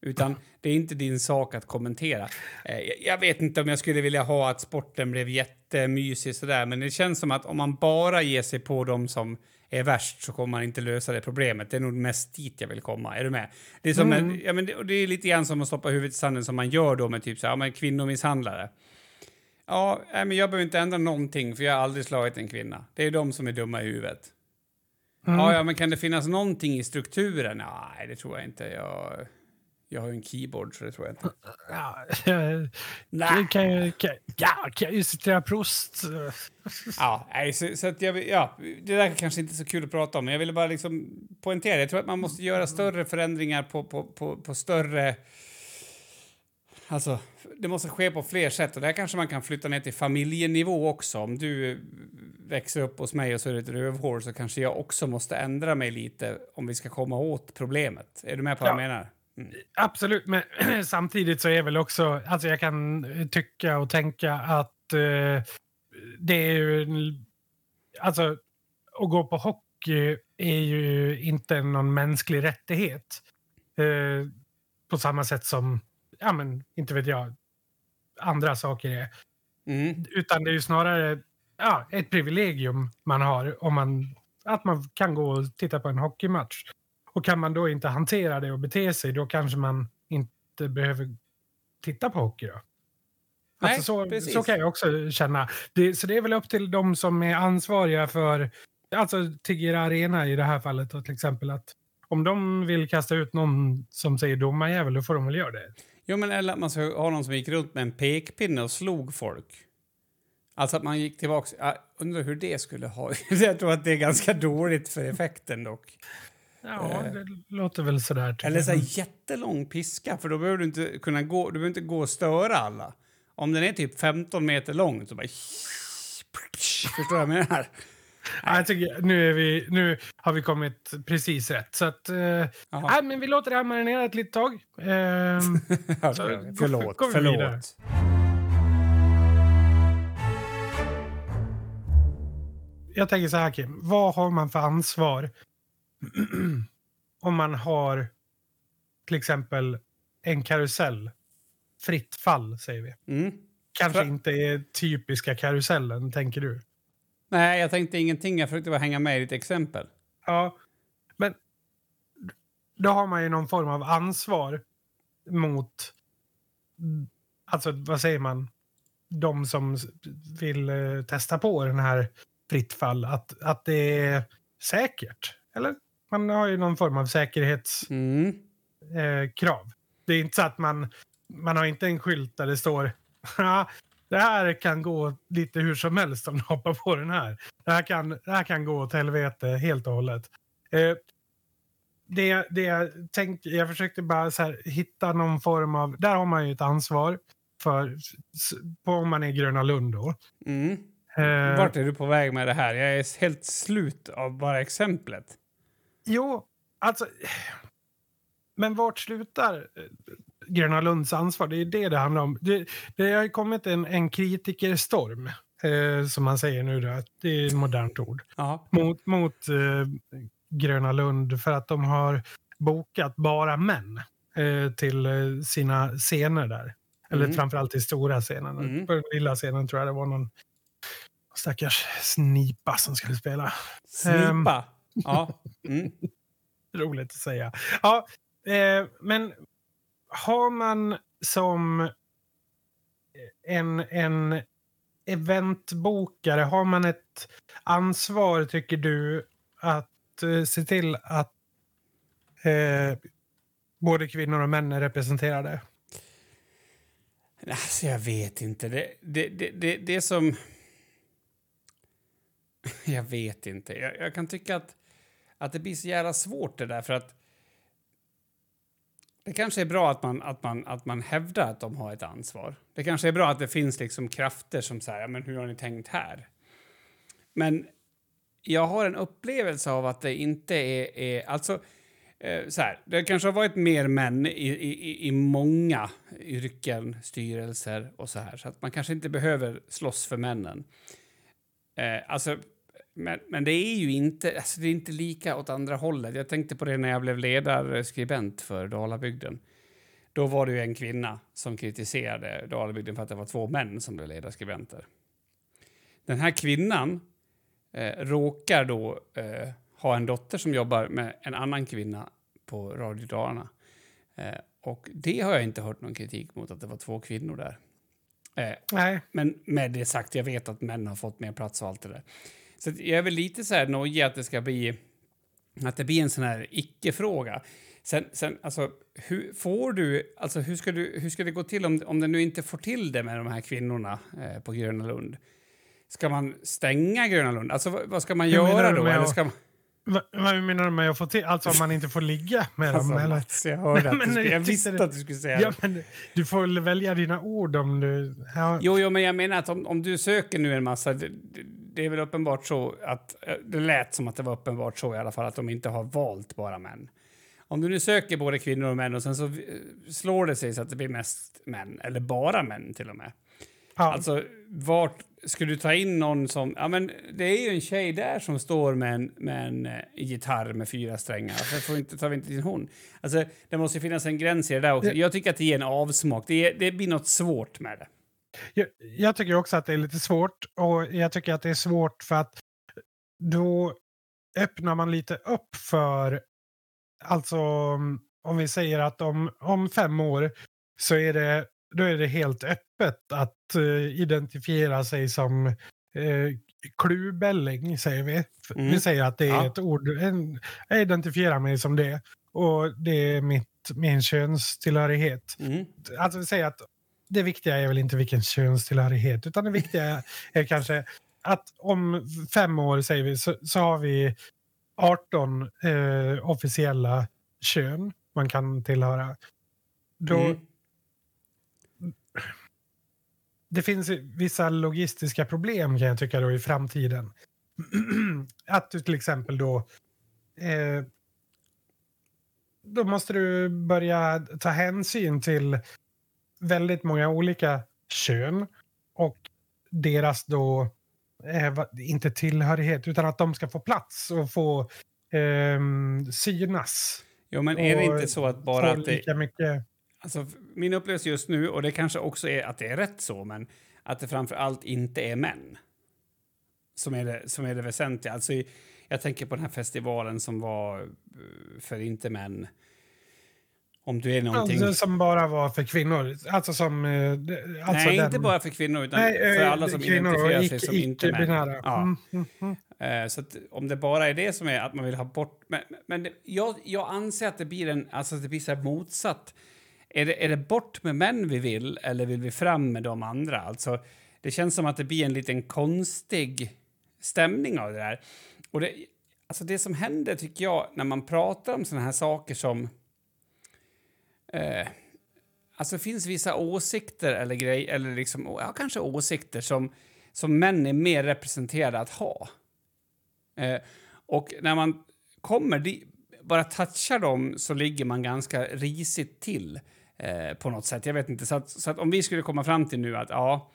A: Utan det är inte din sak att kommentera. Eh, jag vet inte om jag skulle vilja ha att sporten blev jättemysig sådär, men det känns som att om man bara ger sig på dem som är värst så kommer man inte lösa det problemet. Det är nog mest dit jag vill komma. Är du med? Det är, som mm. en, ja, men det, det, är lite grann som att stoppa huvudet i sanden som man gör då med typ så här, ja, men kvinnomisshandlare. Ja, men jag behöver inte ändra någonting för jag har aldrig slagit en kvinna. Det är de som är dumma i huvudet. Mm. Ja, ja, men kan det finnas någonting i strukturen? Nej, det tror jag inte. Jag... Jag har ju en keyboard så det tror jag inte. <laughs> Ja,
B: Nej. Kan, jag, kan, ja, kan ju citera Proust.
A: ja, så, så, att jag, ja, det där är kanske inte så kul att prata om, men jag ville bara liksom poängtera. Jag tror att man måste göra större förändringar på, på, på, på större... Alltså, det måste ske på fler sätt. Och där kanske man kan flytta ner till familjenivå också. Om du växer upp hos mig och så är det ett rövhål så kanske jag också måste ändra mig lite om vi ska komma åt problemet. Är du med på vad jag menar?
B: Mm. Absolut, men <clears throat> samtidigt så är väl också, alltså jag kan tycka och tänka att eh, det är ju, alltså att gå på hockey är ju inte någon mänsklig rättighet. Eh, på samma sätt som, ja men inte vet jag, andra saker är. Mm. Utan det är ju snarare ja, ett privilegium man har om man, att man kan gå och titta på en hockeymatch. Och kan man då inte hantera det och bete sig, då kanske man inte behöver titta på hockey. Då. Nej, alltså så, så kan jag också känna. Det, så det är väl upp till de som är ansvariga för, alltså Tigger Arena i det här fallet då, till exempel, att om de vill kasta ut någon som säger domarjävel, då får de väl göra det.
A: Jo, men eller att man ska ha någon som gick runt med en pekpinne och slog folk. Alltså att man gick tillbaka. Jag undrar hur det skulle ha... <laughs> jag tror att det är ganska dåligt för effekten dock.
B: Ja, det låter väl sådär.
A: Eller så här jättelång piska, för då behöver du inte kunna gå, du behöver inte gå och störa alla. Om den är typ 15 meter lång så bara... <laughs> Förstår du vad jag menar? <laughs>
B: Ja, jag tycker, nu, är vi, nu har vi kommit precis rätt. Så att, eh, nej, men vi låter det här marinera ett litet tag. <laughs> Eh,
A: förlåt. Går, förlåt.
B: Jag tänker så här, Kim. Vad har man för ansvar <clears throat> om man har till exempel en karusell, fritt fall säger vi.
A: Mm.
B: Kanske
A: Fra-
B: inte är typiska karusellen, tänker du?
A: Nej, jag tänkte ingenting. Jag försökte bara hänga med i ditt exempel.
B: Ja, men då har man ju någon form av ansvar mot, alltså vad säger man, de som vill eh, testa på den här fritt fall, att, att det är säkert. Eller? Man har ju någon form av säkerhetskrav.
A: Mm.
B: Eh, det är inte så att man, man har inte en skylt där det står <laughs> "Ja, det här kan gå lite hur som helst om du hoppar på den här. Det här kan, det här kan gå åt helvete helt och hållet. Eh, det, det jag tänkte, jag försökte bara här, hitta någon form av, där har man ju ett ansvar för, på om man är Gröna Lund då.
A: Mm.
B: Eh,
A: Vart är du på väg med det här? Jag är helt slut av bara exemplet.
B: Jo, alltså... Men vart slutar eh, Gröna Lunds ansvar? Det är det det handlar om. Det, det har ju kommit en, en kritikerstorm, eh, som man säger nu. Då, det är ett modernt ord.
A: Ja.
B: Mot, mot eh, Gröna Lund för att de har bokat bara män eh, till eh, sina scener där. Eller
A: Mm.
B: framförallt till stora scenen.
A: Mm.
B: På den lilla scenen tror jag det var någon stackars snipa som skulle spela.
A: Snipa. Ja. Mm.
B: roligt att säga. Ja, eh, men har man som en, en eventbokare, har man ett ansvar, tycker du, att eh, se till att eh, både kvinnor och män är representerade?
A: Alltså, jag vet inte. Det, det, det, det, det är som... <laughs> Jag vet inte. Jag, jag kan tycka att, att det blir så jävla svårt det där för att det kanske är bra att man, att, man, att man hävdar att de har ett ansvar. Det kanske är bra att det finns liksom krafter som säger ja, men hur har ni tänkt här? Men jag har en upplevelse av att det inte är... är alltså, eh, så här, det kanske har varit mer män i, i, i många yrken, styrelser och så här. Så att man kanske inte behöver slåss för männen. Eh, alltså, men, men det är ju inte, alltså det är inte lika åt andra hållet. Jag tänkte på det när jag blev ledarskribent för Dalabygden. Då var det ju en kvinna som kritiserade Dalabygden för att det var två män som blev ledarskribenter. Den här kvinnan eh, råkar då eh, ha en dotter som jobbar med en annan kvinna på Radio Dalarna. Eh, och det har jag inte hört någon kritik mot att det var två kvinnor där. Eh,
B: Nej,
A: men med det sagt, jag vet att män har fått mer plats och allt det där. Så att jag är väl lite så här nojig att det ska bli att det blir en sån här icke-fråga. Sen, sen, alltså, hur får du, alltså hur ska, du, hur ska det gå till om, om det nu inte får till det med de här kvinnorna eh, på Gröna Lund? Ska man stänga Gröna Lund? Alltså vad, vad ska man
B: Hur
A: göra
B: du
A: då? Eller
B: att-
A: ska man,
B: Va- vad menar du med att få till? Alltså om man inte får ligga med
A: alltså,
B: dem? Eller?
A: Mats, jag hörde <laughs> att
B: Men
A: du skulle, jag visste
B: det-
A: att du skulle säga
B: Ja,
A: det.
B: men du får väl välja dina ord om du... Ja,
A: Jo, jo, men jag menar att om, om du söker nu en massa... Det, det, är väl uppenbart så att... eh, Det lät som att det var uppenbart så i alla fall att de inte har valt bara män. Om du nu söker både kvinnor och män och sen så eh, slår det sig så att det blir mest män, eller bara män till och med.
B: ja.
A: Alltså, vart skulle du ta in någon som... Ja, men det är ju en tjej där som står med en, med en eh, gitarr med fyra strängar. Varför får inte, tar vi inte in hon? Alltså, det måste ju finnas en gräns i det där också. Jag tycker att det ger en avsmak. Det, är, det blir något svårt med det.
B: Jag, jag tycker också att det är lite svårt och jag tycker att det är svårt för att då öppnar man lite upp för, alltså om vi säger att om, om fem år så är det, då är det helt öppet att eh, identifiera sig som uh, klubälling, säger vi.
A: Mm.
B: Vi säger att det är
A: Ja.
B: ett ord, en, jag identifierar mig som det och det är mitt, min könstillhörighet
A: Mm.
B: alltså vi säger att det viktiga är väl inte vilken könstillhörighet utan det viktiga <laughs> är kanske att om fem år säger vi så, så har vi 18 eh, officiella kön man kan tillhöra. Då,
A: Mm.
B: Det finns vissa logistiska problem kan jag tycka då i framtiden. <clears throat> att du till exempel då eh, då måste du börja ta hänsyn till väldigt många olika kön och deras då, eh, inte tillhörighet, utan att de ska få plats och få eh, synas.
A: Jo, men är det inte så att bara att det...
B: lika mycket...
A: Alltså, min upplevelse just nu, och det kanske också är att det är rätt så, men att det framför allt inte är män som är det, som är det väsentliga. Alltså, jag tänker på den här festivalen som var eh, för inte män. Om du är någonting...
B: Alltså, som bara var för kvinnor. Alltså som... eh, Alltså
A: Nej,
B: den-
A: inte bara för kvinnor, utan
B: Nej,
A: för
B: eh,
A: alla som identifierar sig som inte män. Ja.
B: Mm, mm, mm.
A: Eh, Så om det bara är det som är att man vill ha bort... Men, men det, jag, jag anser att det blir, en, alltså det blir så här motsatt. Är det, är det bort med män vi vill eller vill vi fram med de andra? Alltså, det känns som att det blir en liten konstig stämning av det där. Och det, alltså det som händer, tycker jag, när man pratar om såna här saker som... Eh, alltså det finns vissa åsikter eller grejer, eller liksom, ja, kanske åsikter som, som män är mer representerade att ha. Eh, och när man kommer di- bara touchar dem så ligger man ganska risigt till eh, på något sätt. Jag vet inte, så att, så att om vi skulle komma fram till nu att ja,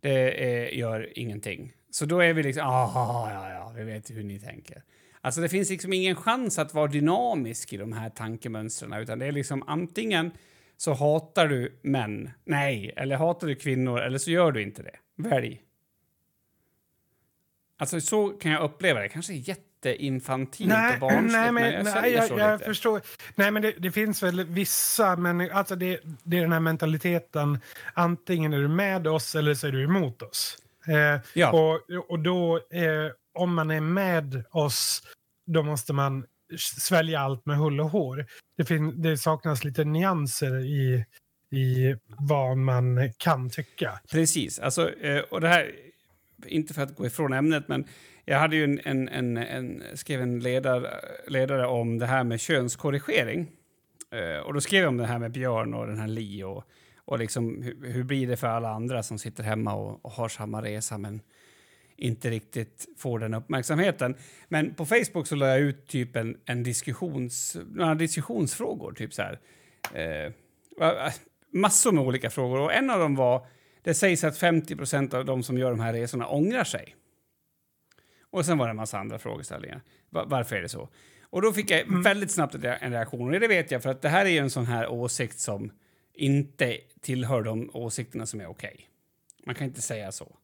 A: det eh, gör ingenting. Så då är vi liksom, ah, ja, ja, vi vet hur ni tänker. Alltså det finns liksom ingen chans att vara dynamisk i de här tankemönstren, utan det är liksom antingen så hatar du män, nej, eller hatar du kvinnor, eller så gör du inte det. Välj. Alltså så kan jag uppleva det. Kanske jätteinfantilt och <clears throat> barnsligt,
B: nej, men,
A: jag
B: nej,
A: känner
B: jag,
A: så
B: jag
A: lite.
B: förstår. Nej, men det, det finns väl vissa, men alltså det, det är den här mentaliteten. Antingen är du med oss eller så är du emot oss. Eh,
A: Ja.
B: och, och då, eh, om man är med oss, då måste man svälja allt med hull och hår. Det, fin, det saknas lite nyanser i, i vad man kan tycka.
A: Precis. Alltså, eh, och det här, inte för att gå ifrån ämnet, men jag hade ju en, en, en, en, skrev en ledare, ledare om det här med könskorrigering. Eh, och då skrev jag om det här med Björn och den här Li och, och liksom, hur, hur blir det för alla andra som sitter hemma och, och har samma resa men inte riktigt får den uppmärksamheten. Men på Facebook så la jag ut typ en, en diskussions, några diskussionsfrågor. Typ så här. Eh, massor med olika frågor. Och en av dem var, det sägs att 50% av de som gör de här resorna ångrar sig. Och sen var det en massa andra frågeställningar. Va- varför är det så? Och då fick jag väldigt snabbt en re- en reaktion. Och det vet jag för att det här är ju en sån här åsikt som inte tillhör de åsikterna som är okej. Man kan inte säga så.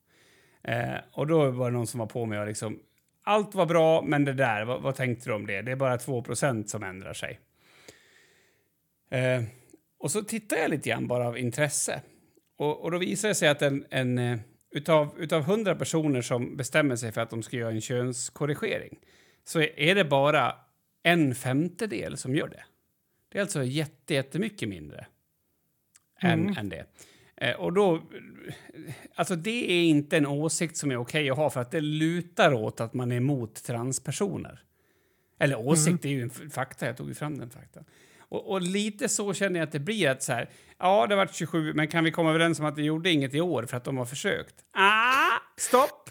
A: Eh, och då var det någon som var på mig och liksom, allt var bra, men det där, vad, vad tänkte du om det? Det är bara 2% som ändrar sig. Eh, och så tittade jag lite grann bara av intresse. Och, och då visade det sig att en, en eh, utav, utav 100 personer som bestämmer sig för att de ska göra en könskorrigering så är, det bara en femtedel som gör det. Det är alltså jätte, jättemycket mindre än,
B: Mm.
A: än det. Eh, och då, alltså det är inte en åsikt som är okej att ha för att det lutar åt att man är emot transpersoner. Eller åsikt är ju en fakta, jag tog fram den faktan. Och, och lite så känner jag att det blir att så här, ja det har varit 27, men kan vi komma överens om att det gjorde inget i år för att de har försökt? Ah, stopp!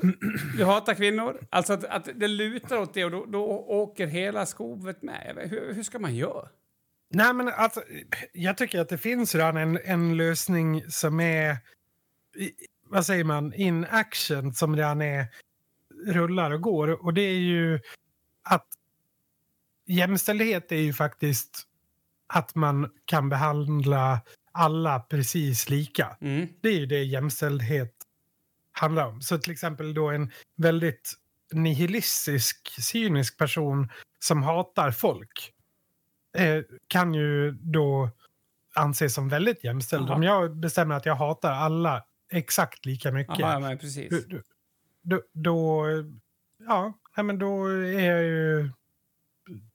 A: Du hatar kvinnor. Alltså att, att det lutar åt det och då, då åker hela skovet med. Hur, hur ska man göra?
B: Nej, men alltså, jag tycker att det finns redan en, en lösning som är, vad säger man, in action, som redan är, rullar och går. Och det är ju att jämställdhet är ju faktiskt att man kan behandla alla precis lika.
A: Mm.
B: Det är ju det jämställdhet handlar om. Så till exempel då en väldigt nihilistisk, cynisk person som hatar folk eh, kan ju då anses som väldigt jämställd.
A: Jaha.
B: Om jag bestämmer att jag hatar alla exakt lika mycket,
A: Aha, men precis.
B: då, då, ja, nej, men då är jag ju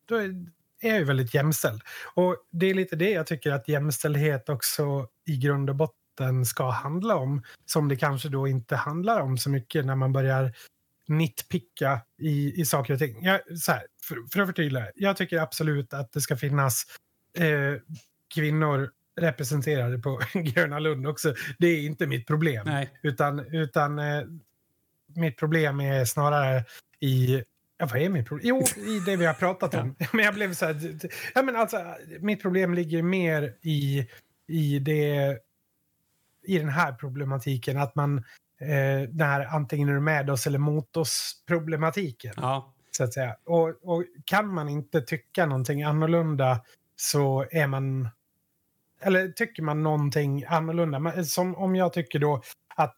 B: då är är ju väldigt jämställd. Och det är lite det jag tycker att jämställdhet också i grund och botten ska handla om. Som det kanske då inte handlar om så mycket när man börjar nitpicka i, i saker och ting. Jag, så här, för, för att förtydliga, jag tycker absolut att det ska finnas eh, kvinnor representerade på <laughs> Gröna Lund också. Det är inte mitt problem.
A: Nej.
B: Utan, utan eh, mitt problem är snarare i... Ja, vad är mitt problem? Jo, i det vi har pratat <laughs> om. Men jag blev så här... Ja, men alltså, mitt problem ligger mer i, i, det, i den här problematiken. Att man... Eh, den här antingen är du med oss eller mot oss-problematiken.
A: Ja.
B: Så att säga. Och, och kan man inte tycka någonting annorlunda så är man... Eller tycker man någonting annorlunda. Som om jag tycker då att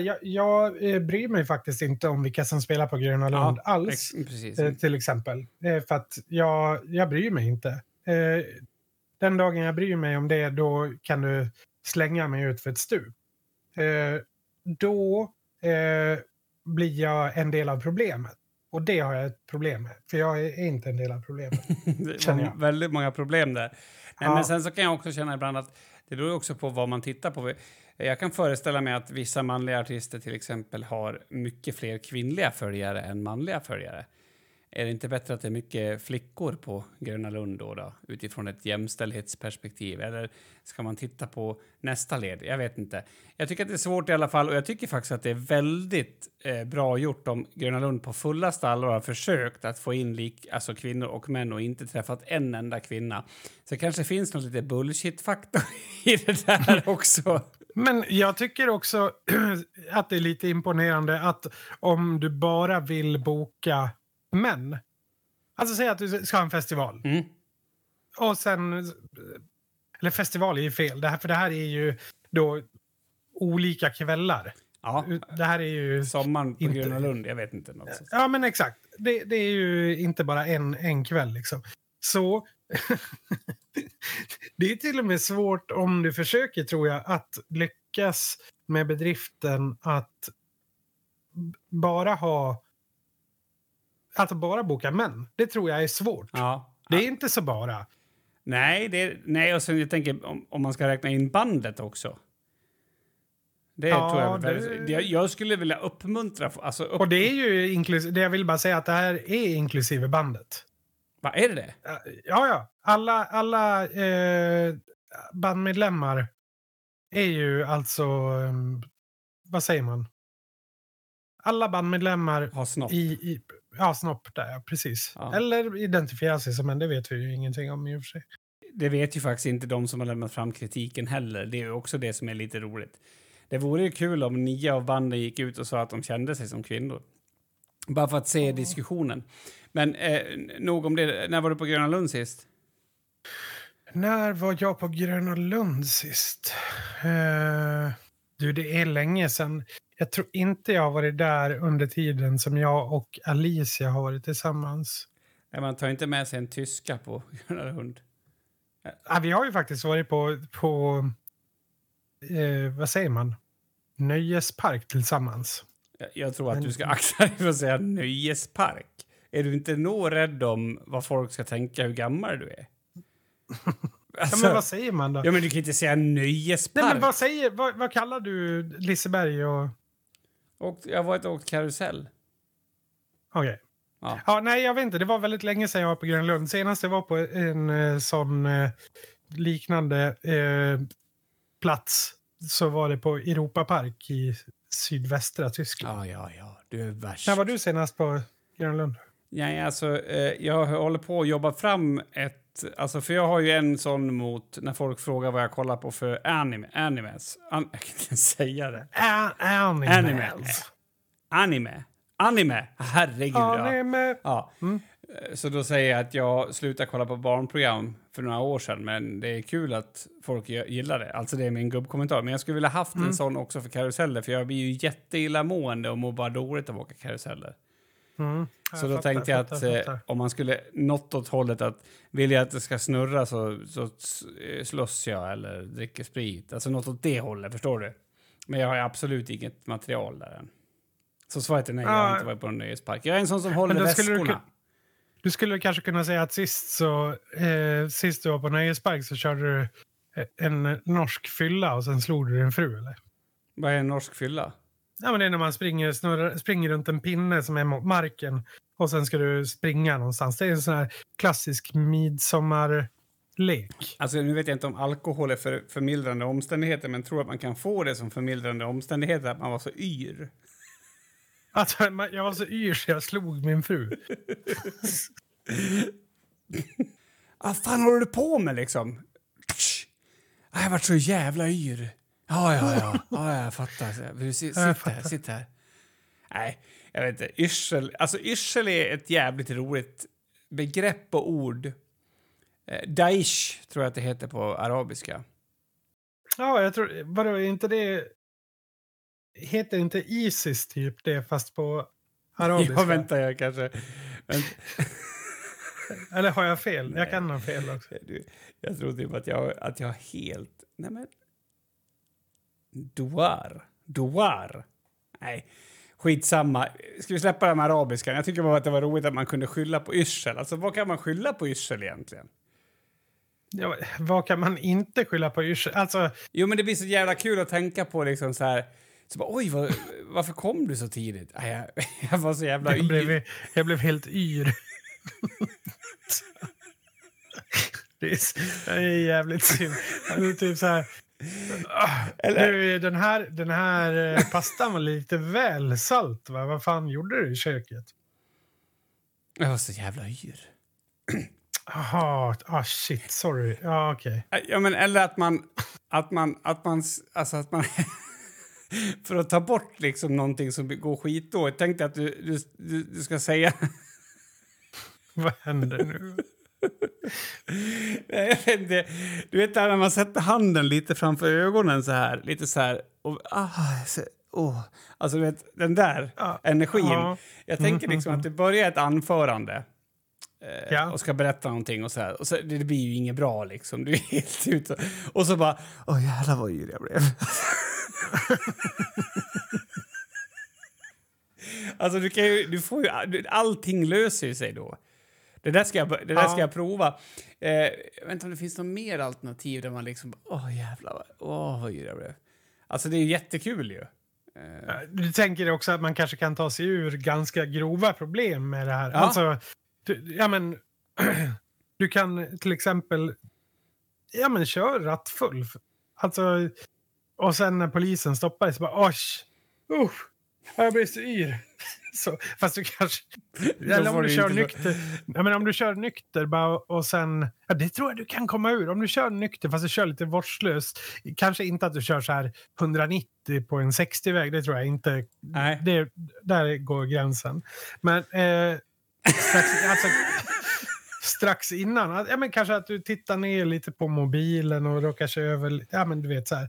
B: jag, jag eh, bryr mig faktiskt inte om vilka som spelar på Gröna Lund
A: Ja,
B: alls.
A: precis.
B: eh, till exempel. Eh, för att jag, jag bryr mig inte. Eh, den dagen jag bryr mig om det, då kan du slänga mig ut för ett stup. Då eh, blir jag en del av problemet. Och det har jag ett problem med. För jag är inte en del av problemet. <laughs>
A: Det
B: jag.
A: väldigt många problem där. Nej,
B: Ja.
A: Men sen så kan jag också känna ibland att det beror också på vad man tittar på. Jag kan föreställa mig att vissa manliga artister till exempel har mycket fler kvinnliga följare än manliga följare. Är det inte bättre att det är mycket flickor på Gröna Lund då, då utifrån ett jämställdhetsperspektiv? Eller ska man titta på nästa led? Jag vet inte. Jag tycker att det är svårt i alla fall och jag tycker faktiskt att det är väldigt eh, bra gjort om Gröna Lund på fullaste allvar har försökt att få in lik, alltså kvinnor och män och inte träffat en enda kvinna. Så det kanske finns något lite bullshit-faktor <laughs> i det där också.
B: Men jag tycker också <clears throat> att det är lite imponerande att om du bara vill boka män. Alltså säg att du ska ha en festival.
A: Mm.
B: Och sen... Eller festival är ju fel, det här, för det här är ju då olika kvällar.
A: Ja,
B: Det här är ju...
A: sommaren på
B: Inte-
A: Gröna Lund, jag vet inte. Något sånt.
B: Ja, men exakt. Det, det är ju inte bara en, en kväll liksom. Så... <laughs> det är till och med svårt om du försöker, tror jag, att lyckas med bedriften att bara ha... Att bara boka män. Det tror jag är svårt.
A: Ja.
B: Det är inte så bara.
A: Nej, det, nej, och sen jag tänker om, om man ska räkna in bandet också. Det
B: Ja,
A: tror jag,
B: det-
A: jag. Jag skulle vilja uppmuntra... Alltså, upp,
B: Och det är ju inklusive... Det jag vill bara säga att det här är inklusive bandet.
A: Vad är det det?
B: Ja, ja. Alla, alla eh, bandmedlemmar är ju alltså... Um, vad säger man? Alla bandmedlemmar
A: Har snopp?
B: i... i ja, snopp där, precis.
A: Ja.
B: Eller identifierar sig som en, det vet vi ju ingenting om i och för sig.
A: Det vet ju faktiskt inte de som har lämnat fram kritiken heller. Det är också det som är lite roligt. Det vore ju kul om nio av banden gick ut och sa att de kände sig som kvinnor. Bara för att se diskussionen. Men eh, nog om det. När var du på Gröna Lund sist?
B: När var jag på Gröna Lund sist? Eh, du, det är länge sedan. Jag tror inte jag har varit där under tiden som jag och Alicia har varit tillsammans.
A: Nej, Man tar inte med sig en tyska på Gröna <laughs> Lund.
B: Ja, vi har ju faktiskt varit på, på eh, vad säger man, nöjespark tillsammans.
A: Jag- Jag tror att
B: Men-
A: du ska <laughs> akta dig för att säga nöjespark. Är du inte nog rädd om vad folk ska tänka hur gammal du är? <laughs>
B: Ja,
A: Alltså,
B: men vad säger man då?
A: ja, men du kan inte säga nöjespark.
B: Nej, men vad, säger, vad, vad kallar du Liseberg och...
A: och, jag har varit och åkt karusell.
B: Okej.
A: Ja.
B: Ja, nej, jag vet inte. Det var väldigt länge sedan jag var på Gröna Lund. Senast jag var på en eh, sån eh, liknande eh, plats så var det på Europapark i sydvästra Tyskland.
A: Ja, ja, ja. Du är värst.
B: När var du senast på Gröna Lund?
A: Ja, alltså, eh, jag håller på att jobba fram ett... Alltså, för jag har ju en sån mot när folk frågar vad jag kollar på för anime, animes. An, <laughs> jag kan inte säga det.
B: A- Animals.
A: Anime. Anime. Anime. Herregud, ja.
B: Anime.
A: ja.
B: Mm.
A: Eh, Så då säger jag att jag slutade kolla på barnprogram för några år sedan, men det är kul att folk gi- gillar det. Alltså det är min gubbkommentar. Men jag skulle vilja haft
B: Mm.
A: en sån också för karuseller, för jag blir ju jätteillamående och mår bara dåligt av att åka karuseller.
B: Mm.
A: Så då tänkte jag att
B: fattar,
A: eh,
B: fattar.
A: om man skulle något åt hållet att vill jag att det ska snurra så, så eh, slåss jag eller dricker sprit. Alltså något åt det hållet, förstår du? Men jag har absolut inget material där än. Så svaret är nej, jag har
B: Ah.
A: inte varit på en nöjespark. Jag är en sån som håller
B: du
A: väskorna.
B: kun- Du skulle kanske kunna säga att sist, så, eh, sist du var på nöjespark så körde du eh, en norsk fylla och sen slog du din fru, eller?
A: Vad är en norsk fylla?
B: Ja, men det är när man springer, snurrar, springer runt en pinne som är mot marken och sen ska du springa någonstans. Det är en sån här klassisk midsommarlek.
A: Alltså nu vet jag inte om alkohol är för förmildrande omständigheter, men tror att man kan få det som förmildrande omständigheter att man var så yr.
B: Alltså, jag var så yr så jag slog min fru. <laughs>
A: Vad fan håller du på med liksom? Tsch. Jag har varit så jävla yr. Ja, ja, ja. ja jag fattar. Vill du si- Sitt här, sitt här. Nej, jag vet inte. Yrsel, alltså yrsel är ett jävligt roligt begrepp och ord. Eh, Daish tror jag att det heter på arabiska.
B: Ja, jag tror... Vadå, inte det... Heter inte Isis typ det, fast på arabiska?
A: Ja, vänta, jag kanske... Vänt,
B: Eller har jag fel?
A: Nej.
B: Jag kan ha fel också.
A: jag tror typ att jag, att jag helt... Nej, men... Douar. Douar. Nej, skitsamma. Ska vi släppa den arabiska? Jag tycker bara att det var roligt att man kunde skylla på yrsel. Alltså, vad kan man skylla på yrsel egentligen?
B: Ja, vad kan man inte skylla på yrsel? Alltså,
A: Jo, men det blir så jävla kul att tänka på liksom så här... Så bara, Oj, vad, varför kom du så tidigt? Nej, jag, <laughs> jag var så jävla
B: jag blev,
A: yr.
B: jag blev helt yr. det, är, det är jävligt synd. Alltså, typ så här... Ah,
A: Eller-
B: Du, den här, den här eh, pastan var lite väl salt. Va? Vad fan gjorde du i köket?
A: Jag var så jävla yr.
B: Jaha, ah, shit, sorry. Ja, okej.
A: Ja, men eller att man... Att man... Att man, alltså att man <laughs> för att ta bort liksom någonting som går skitdåligt. Tänk dig att du, du, du ska säga...
B: Vad händer nu? <laughs>
A: Inte. Du vet där när man sätter handen lite framför ögonen så här. Lite så här. Och, ah, så, oh. Alltså du vet, den där
B: Ja.
A: energin.
B: Ja.
A: Jag tänker liksom att du börjar ett anförande. eh,
B: Ja.
A: Och ska berätta någonting och så här. Och så, det, det blir ju inget bra liksom. Du är helt ute. Och så bara, åh jävlar vad yr jag blev. <laughs> alltså du kan ju, du får ju, allting löser ju sig då. Det där ska jag, det där
B: Ja.
A: ska jag prova. Eh, jag vet inte om det finns något mer alternativ där man liksom, åh jävlar, åh vad yr jag blev. Alltså det är jättekul ju. Eh,
B: Du tänker också att man kanske kan ta sig ur ganska grova problem med det här.
A: Ja.
B: Alltså, du, ja men, <clears throat> du kan till exempel ja, men, kör rattfull. Alltså, och sen när polisen stoppar dig så bara oj, usch, jag blir så yr. Så, fast du kanske... Eller om du kör nykter. Ja, men om du kör nykter bara, och sen... Ja, det tror jag du kan komma ur. Om du kör nykter fast du kör lite vårdslöst. Kanske inte att du kör så här 190 på en 60-väg. Det tror jag inte.
A: Nej.
B: Det, där går gränsen. Men eh, strax, <laughs> alltså, strax innan. Ja, men kanske att du tittar ner lite på mobilen och råkar sig över. Ja, men du vet så här.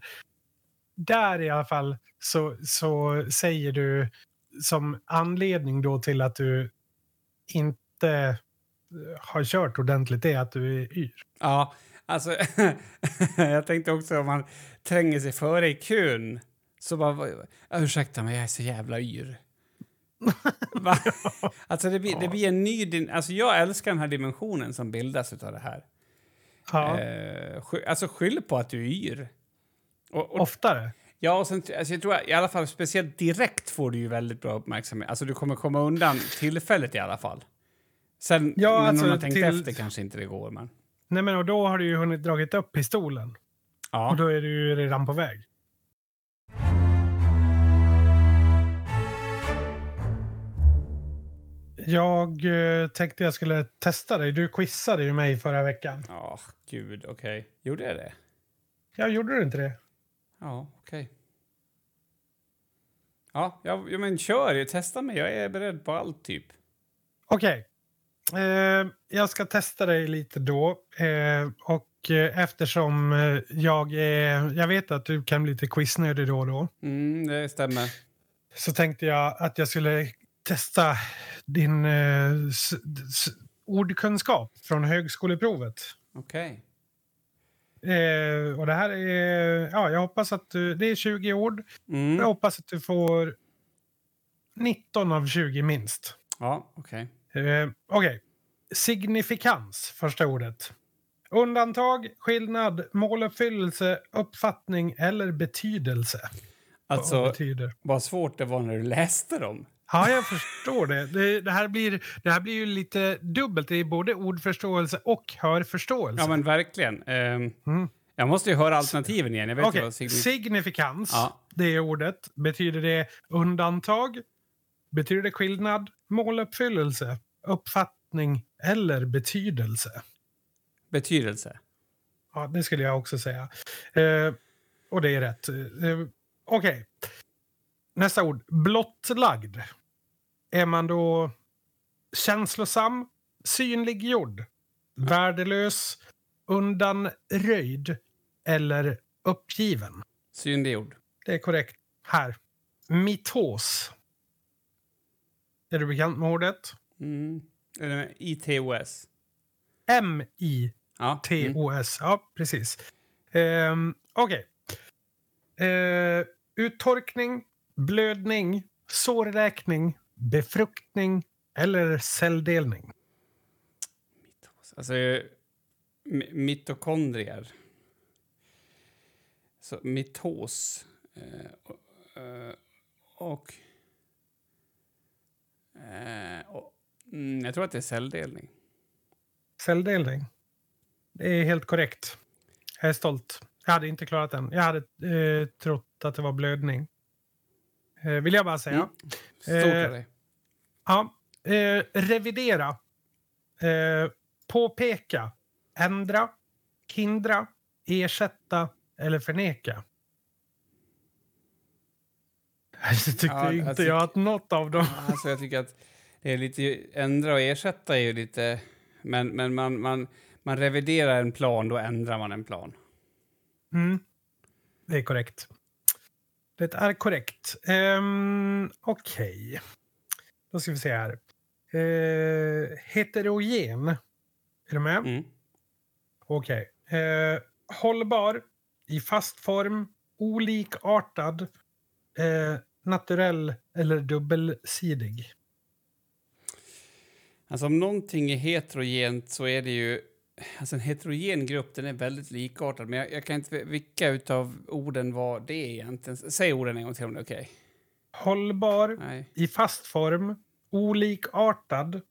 B: Där i alla fall så, så säger du som anledning då till att du inte eh, har kört ordentligt är att du är yr.
A: Ja, alltså <laughs> jag tänkte också om man tränger sig före i kön så bara, "Vad- ja, ursäkta mig, jag är så jävla yr. <laughs> Va? Alltså det blir, det blir en ny, alltså jag älskar den här dimensionen som bildas av det här.
B: Ja,
A: Eh, alltså skyll på att du är yr. Och, och,
B: oftare.
A: Ja, och sen, alltså jag tror i alla fall speciellt direkt får du ju väldigt bra uppmärksamhet. Alltså du kommer komma undan tillfället i alla fall. Sen
B: Ja,
A: när
B: alltså,
A: någon har tänkt
B: till-
A: efter kanske inte det går, men...
B: Nej, men och då har du ju hunnit dragit upp pistolen.
A: Ja.
B: Och då är du ju redan på väg. Jag eh, tänkte jag skulle testa dig. Du quizade ju mig förra veckan.
A: Ja, gud, okej. Gjorde jag det?
B: Jag gjorde du inte det?
A: Ja, okej. Ja, ja, ja, men kör. Testa mig. Jag är beredd på allt, typ.
B: Okej. Eh, jag ska testa dig lite då. Eh, och eh, eftersom eh, jag är... Jag vet att du kan bli lite quiznödig då och då.
A: Mm, det stämmer.
B: Så tänkte jag att jag skulle testa din eh, ordkunskap från högskoleprovet.
A: Okej.
B: Eh, och det här är... Ja, jag hoppas att du... Det är 20 ord.
A: Mm.
B: Jag hoppas att du får 19 av 20 minst.
A: Ja, okej.
B: Eh, Okej. Signifikans, första ordet. Undantag, skillnad, måluppfyllelse, uppfattning eller betydelse. Vad
A: Alltså,
B: betyder.
A: vad svårt det var när du läste dem.
B: Ja, jag förstår det. Det, det, här blir, det här blir ju lite dubbelt. Det är både ordförståelse och hörförståelse.
A: Ja, men verkligen. Ehm,
B: Mm.
A: Jag måste ju höra alternativen igen. Jag vet vad signif-
B: signifikans,
A: Ja.
B: det är ordet. Betyder det undantag? Betyder det skillnad? Måluppfyllelse? Uppfattning eller betydelse?
A: Betydelse.
B: Ja, det skulle jag också säga. Eh, och det är rätt. Eh, Okej. Nästa ord. Blottlagd. Är man då känslosam, synliggjord, värdelös, undanröjd eller uppgiven?
A: Synliggjord.
B: Det är korrekt. Här. Mitos. Är du bekant med ordet?
A: Mm. Eller ITOS.
B: M-I-T-O-S.
A: Ja. Mm.
B: Ja, precis. Um, Okej. Eh, uttorkning, blödning, sårläkning, befruktning eller celldelning.
A: Alltså, mi- mitokondrier. Så mitos. Eh, och, eh, och, eh, och mm, jag tror att det är celldelning.
B: Celldelning. Det är helt korrekt. Jag är stolt. Jag hade inte klarat den. Jag hade eh, trott att det var blödning. Eh, vill jag bara säga.
A: Mm.
B: Eh. Ja. Eh, revidera. Eh, påpeka. Ändra. Hindra. Ersätta. Eller förneka. <laughs> Jag tyckte
A: Ja,
B: inte
A: alltså-
B: jag att något av dem...
A: Alltså jag tycker att det är lite... Ändra och ersätta är ju lite... Men, men man, man, man reviderar en plan, då ändrar man en plan.
B: Mm. Det är korrekt. Det är korrekt. Um, Okej. Då ska vi se här. Eh, heterogen. Är du med?
A: Mm.
B: Okej. Eh, hållbar. I fast form. Olikartad. Eh, naturell eller dubbelsidig.
A: Alltså om någonting är heterogent så är det ju... Alltså en heterogen grupp den är väldigt likartad, men jag, jag kan inte... Vilka utav orden var det egentligen? Säg orden en gång till om det är okej.
B: Hållbar.
A: Nej.
B: I fast form. Olikartad.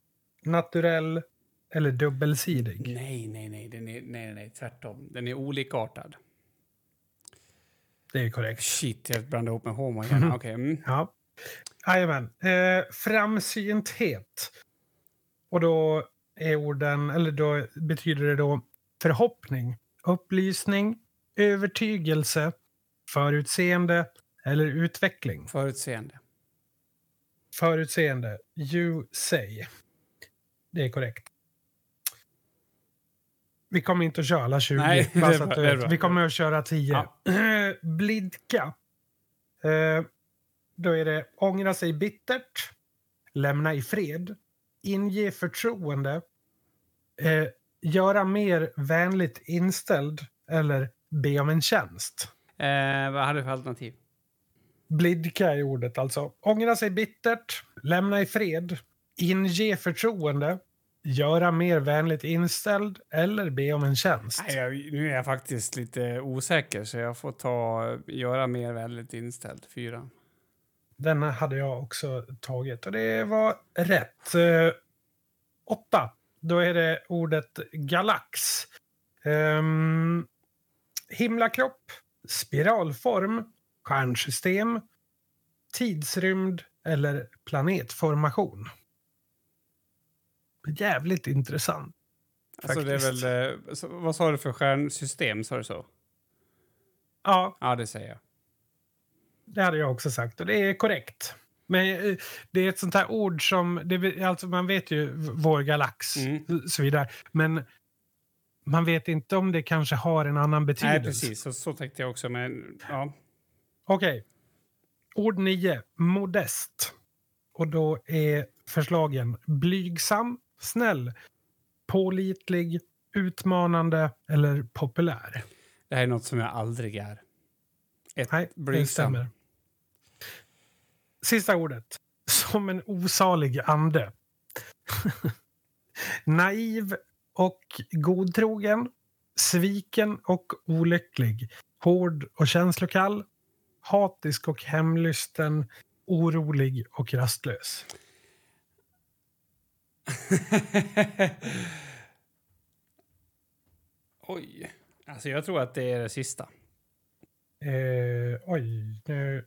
B: Naturell eller dubbelsidig.
A: Nej, nej, nej, den är, nej, nej, tvärtom. Den är olikartad.
B: Det är korrekt.
A: Shit, jag blandade ihop med homo igen. Okej. Mm.
B: Ja. Jajamän. Eh, framsynthet. Och då är orden, eller då betyder det då förhoppning, upplysning, övertygelse, förutseende eller utveckling.
A: Förutseende.
B: Förutseende. You say. Det är korrekt. Vi kommer inte att köra alla 20.
A: Nej,
B: bara <laughs>
A: det
B: att
A: det.
B: Vi kommer att köra 10.
A: Ja. <clears throat>
B: Blidka. Eh, då är det ångra sig bittert, lämna i fred, inge förtroende, eh, göra mer vänligt inställd eller be om en tjänst.
A: Eh, vad hade du för alternativ?
B: Blidka är ordet alltså. Ångra sig bittert, lämna i fred, inge förtroende, göra mer vänligt inställd eller be om en tjänst.
A: Nej, jag, nu är jag faktiskt lite osäker, så jag får ta göra mer väldigt inställd. Fyra.
B: Den hade jag också tagit och det var rätt. Eh, åtta. Då är det ordet galax. Um, himlakropp, spiralform, stjärnsystem, tidsrymd eller planetformation. Jävligt intressant.
A: Alltså det är
B: Faktiskt.
A: väl, eh, vad sa du för stjärnsystem? Sa du så?
B: Ja,
A: Ja, det säger jag.
B: Det hade jag också sagt och det är korrekt. Men eh, det är ett sånt här ord som, det, alltså man vet ju vår galax
A: Mm.
B: och så vidare. Men man vet inte om det kanske har en annan betydelse.
A: Nej, precis. Så, så tänkte jag också. Men ja,
B: Okej. Ord 9. Modest. Och då är förslagen blygsam, snäll, pålitlig, utmanande eller populär.
A: det här är något som jag aldrig är. Ett
B: Nej, det
A: blygsam.
B: stämmer. Sista ordet. Som en osalig ande. <laughs> Naiv och godtrogen. Sviken och olycklig. Hård och känslokall. Hatisk och hemlysten. Orolig och rastlös. <laughs>
A: Oj. Alltså jag tror att det är det sista.
B: Eh, oj, nu...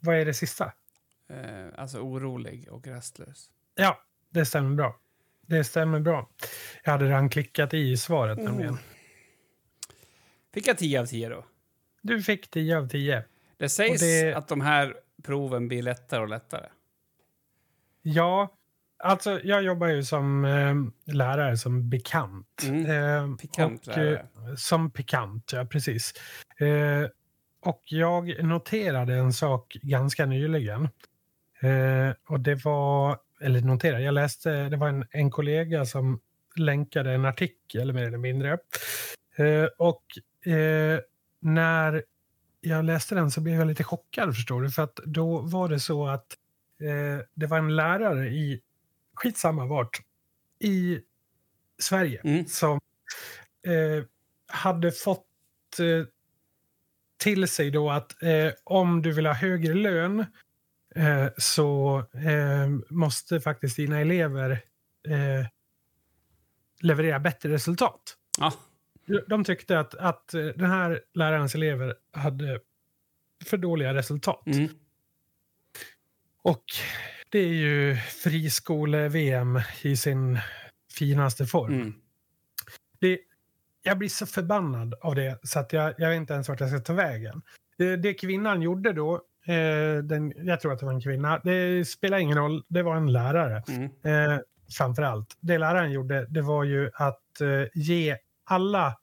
B: Vad är det sista?
A: Eh, alltså orolig och rastlös.
B: Ja, det stämmer bra. Det stämmer bra. Jag hade redan klickat i svaret
A: Mm.
B: nämligen.
A: Fick jag 10 av 10 då?
B: Du fick 10 av 10.
A: Det sägs
B: det-
A: att de här proven blir lättare och lättare?
B: Ja, alltså jag jobbar ju som eh, lärare som bekant.
A: Mm.
B: Eh,
A: Pikant
B: och,
A: lärare.
B: eh, Som pikant, ja precis. Och jag noterade en sak ganska nyligen. Eh, och det var, eller noterade, jag läste, det var en, en kollega som länkade en artikel mer eller mindre. Eh, och eh, när jag läste den så blev jag lite chockad förstår du. För att då var det så att eh, det var en lärare i, skitsamma vart, i Sverige
A: Mm.
B: som eh, hade fått eh, till sig då att eh, om du vill ha högre lön eh, så eh, måste faktiskt dina elever eh, leverera bättre resultat.
A: Ja,
B: De tyckte att, att eh, den här lärarens elever hade för dåliga resultat.
A: mm.
B: Och det är ju friskole-VM i sin finaste form.
A: Mm.
B: Det, jag blir så förbannad av det så att jag, jag vet inte ens vart jag ska ta vägen. Det, det kvinnan gjorde då, eh, den, jag tror att det var en kvinna, det spelar ingen roll, det var en lärare
A: Mm.
B: eh, framför allt. Det läraren gjorde det var ju att eh, ge alla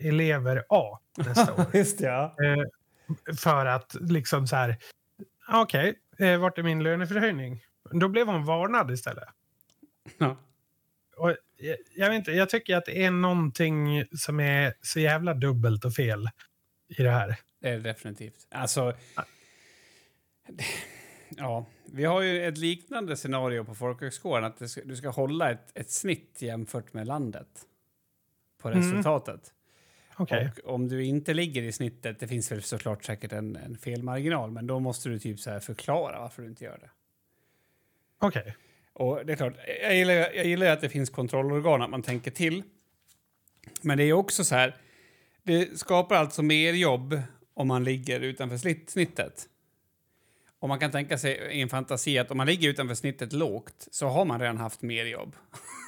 B: elever A nästa <laughs> år.
A: Just ja.
B: För att liksom så här, okej, eh, vart är min löneförhöjning? Då blev hon varnad istället.
A: ja.
B: Och jag, jag vet inte, jag tycker att det är någonting som är så jävla dubbelt och fel i det här.
A: Det är det definitivt. Alltså... <laughs> Ja, vi har ju ett liknande scenario på folkhögskolan. Att ska, du ska hålla ett, ett snitt jämfört med landet på
B: Mm.
A: resultatet.
B: Okej.
A: Och om du inte ligger i snittet, det finns väl såklart säkert en, en felmarginal, men då måste du typ så här förklara varför du inte gör det.
B: Okej.
A: Och det är klart, jag gillar, jag gillar att det finns kontrollorgan, att man tänker till. Men det är också så här, det skapar alltså mer jobb om man ligger utanför snitt, snittet. Och man kan tänka sig i en fantasi att om man ligger utanför snittet lågt så har man redan haft mer jobb.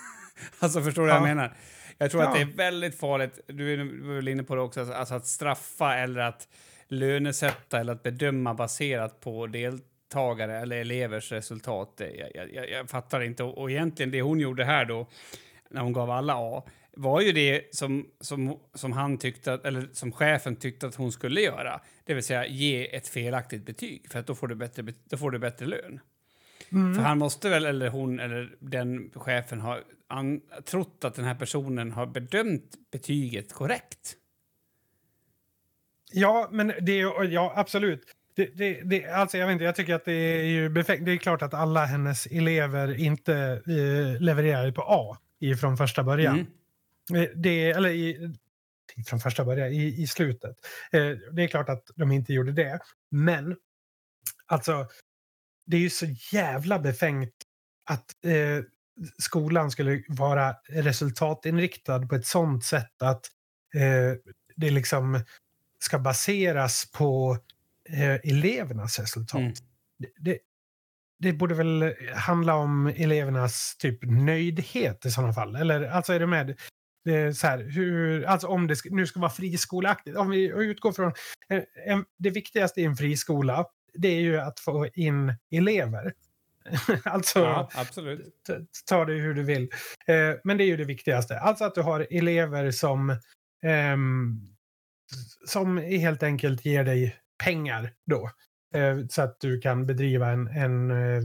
A: <laughs> alltså förstår du vad
B: Ja.
A: jag menar? Jag tror att
B: Ja.
A: det är väldigt farligt, du är väl inne på det också, alltså att straffa eller att lönesätta eller att bedöma baserat på deltagare eller elevers resultat. Jag, jag- jag, fattar inte. Och, och egentligen det hon gjorde här då, när hon gav alla A, var ju det som, som, som han tyckte, att, eller som chefen tyckte att hon skulle göra. Det vill säga ge ett felaktigt betyg, för att då får du bättre, då får du bättre lön.
B: Mm.
A: För han måste väl, eller hon, eller den chefen ha an, trott att den här personen har bedömt betyget korrekt.
B: Ja, men det är ja, absolut. Det, det, det, alltså jag, vet inte, jag tycker att det är ju befängt. Det är klart att alla hennes elever inte eh, levererar på A från första början.
A: Mm.
B: Eh, Det, eller i, från första början, i, i slutet. Eh, det är klart att de inte gjorde det. Men, alltså, det är ju så jävla befängt att eh, skolan skulle vara resultatinriktad på ett sånt sätt att eh, det liksom ska baseras på eh, elevernas resultat.
A: Mm.
B: Det, det, det borde väl handla om elevernas typ nöjdhet i sådana fall. Eller alltså är det med så här, hur, alltså om det nu ska vara friskoleaktigt. Om vi utgår från eh, en, det viktigaste i en friskola, det är ju att få in elever. <laughs> alltså,
A: Ja, absolut.
B: ta det hur du vill. Eh, men det är ju det viktigaste. Alltså att du har elever som, ehm, som helt enkelt ger dig pengar då. Eh, så att du kan bedriva en, en eh,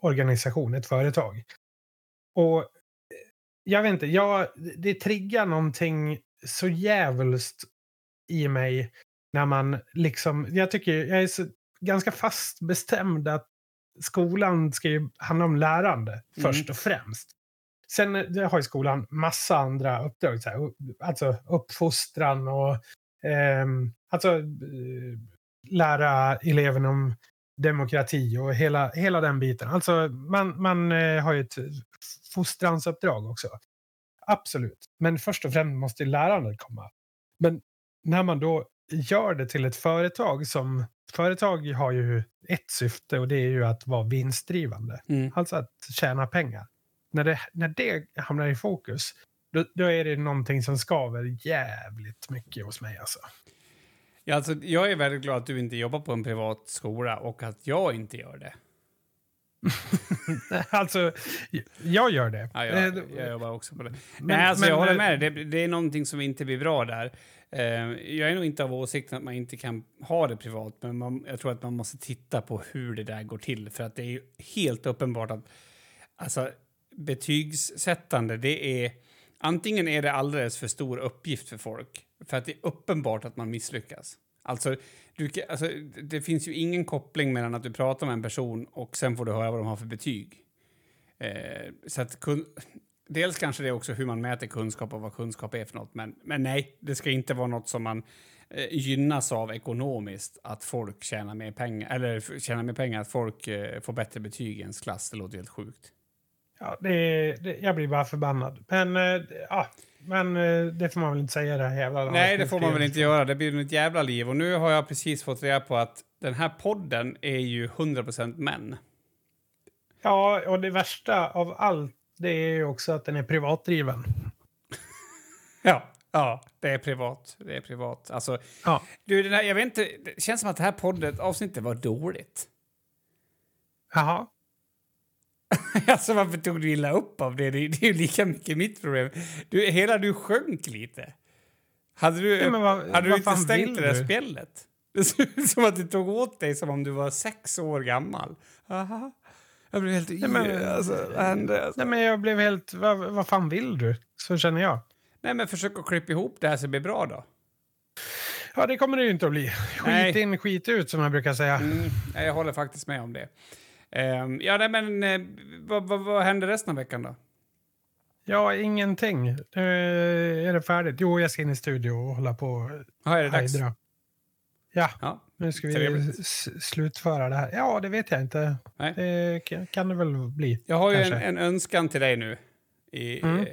B: organisation, ett företag. Och eh, jag vet inte, jag, det triggar någonting så jävulst i mig när man liksom, jag tycker, jag är så, ganska fast bestämd att skolan ska ju handla om lärande
A: Mm.
B: först och främst. Sen har ju skolan massa andra uppdrag, så här, alltså uppfostran och ehm, alltså eh, lära eleverna om demokrati och hela, hela den biten. Alltså man, man eh, har ju ett fostransuppdrag också. Absolut. Men först och främst måste lärandet komma. Men när man då gör det till ett företag som... Företag har ju ett syfte och det är ju att vara vinstdrivande.
A: Mm.
B: Alltså att tjäna pengar. När det, när det hamnar i fokus, då, då är det någonting som skaver jävligt mycket hos mig. Alltså.
A: Ja, alltså, jag är väldigt glad att du inte jobbar på en privat skola och att jag inte gör det. <laughs>
B: alltså, jag gör det.
A: Ja, jag,
B: Eh,
A: jag jobbar också på det.
B: men-
A: Nej, alltså,
B: men-
A: jag håller med. Det, det är någonting som inte blir bra där. Eh, jag är nog inte av åsikten att man inte kan ha det privat, men man, jag tror att man måste titta på hur det där går till. För att det är helt uppenbart att alltså, betygssättande, det är... Antingen är det alldeles för stor uppgift för folk, för att det är uppenbart att man misslyckas. Alltså, du, alltså, det finns ju ingen koppling mellan att du pratar med en person och sen får du höra vad de har för betyg. Eh, så att kun, dels kanske det är också hur man mäter kunskap och vad kunskap är för något. Men, men nej, det ska inte vara något som man eh, gynnas av ekonomiskt. Att folk tjänar mer pengar, eller tjänar mer pengar, att folk eh, får bättre betyg i ens klass. Det låter helt sjukt.
B: Ja, det, det, jag blir bara förbannad. Men, eh, ja, men eh, det får man väl inte säga det här jävla.
A: Nej, det får man väl inte göra. Det blir ett jävla liv. Och nu har jag precis fått reda på att den här podden är ju 100% män.
B: Ja, och det värsta av allt det är ju också att den är privatdriven. <laughs>
A: Ja, ja, det är privat. Det är privat. Alltså,
B: Ja.
A: du, den här, jag vet inte, det känns som att det här podden, avsnittet var dåligt.
B: Jaha. <laughs>
A: Alltså varför tog du illa upp av det? Det, det är ju lika mycket mitt problem. Du, hela du sjönk lite. Hade du,
B: Ja, vad-
A: hade du inte stängt det där
B: du?
A: spjället? <laughs> Det såg ut som att du tog åt dig som om du var sex år gammal. Aha. Jag blev helt yr.
B: men-
A: alltså, hände? Alltså.
B: Nej, men jag blev helt... Vad, vad fan vill du? Så känner jag.
A: Nej, men försök att klippa ihop det här så det blir bra då.
B: Ja, det kommer det ju inte att bli. Skit
A: Nej.
B: in, skit ut, som jag brukar säga.
A: Mm, nej, jag håller faktiskt med om det. Ehm, ja, nej, men eh, vad, vad, vad hände resten av veckan då?
B: Ja, ingenting. Nu är det färdigt. Jo, jag ska in i studio och hålla på
A: Ja, är det
B: och
A: dags?
B: Ja,
A: Ja.
B: nu ska vi
A: Trevligt.
B: slutföra det här. Ja, det vet jag inte.
A: Nej.
B: Det kan, det väl bli.
A: Jag har ju en,
B: Kanske.
A: en önskan till dig nu. I,
B: Mm.
A: eh,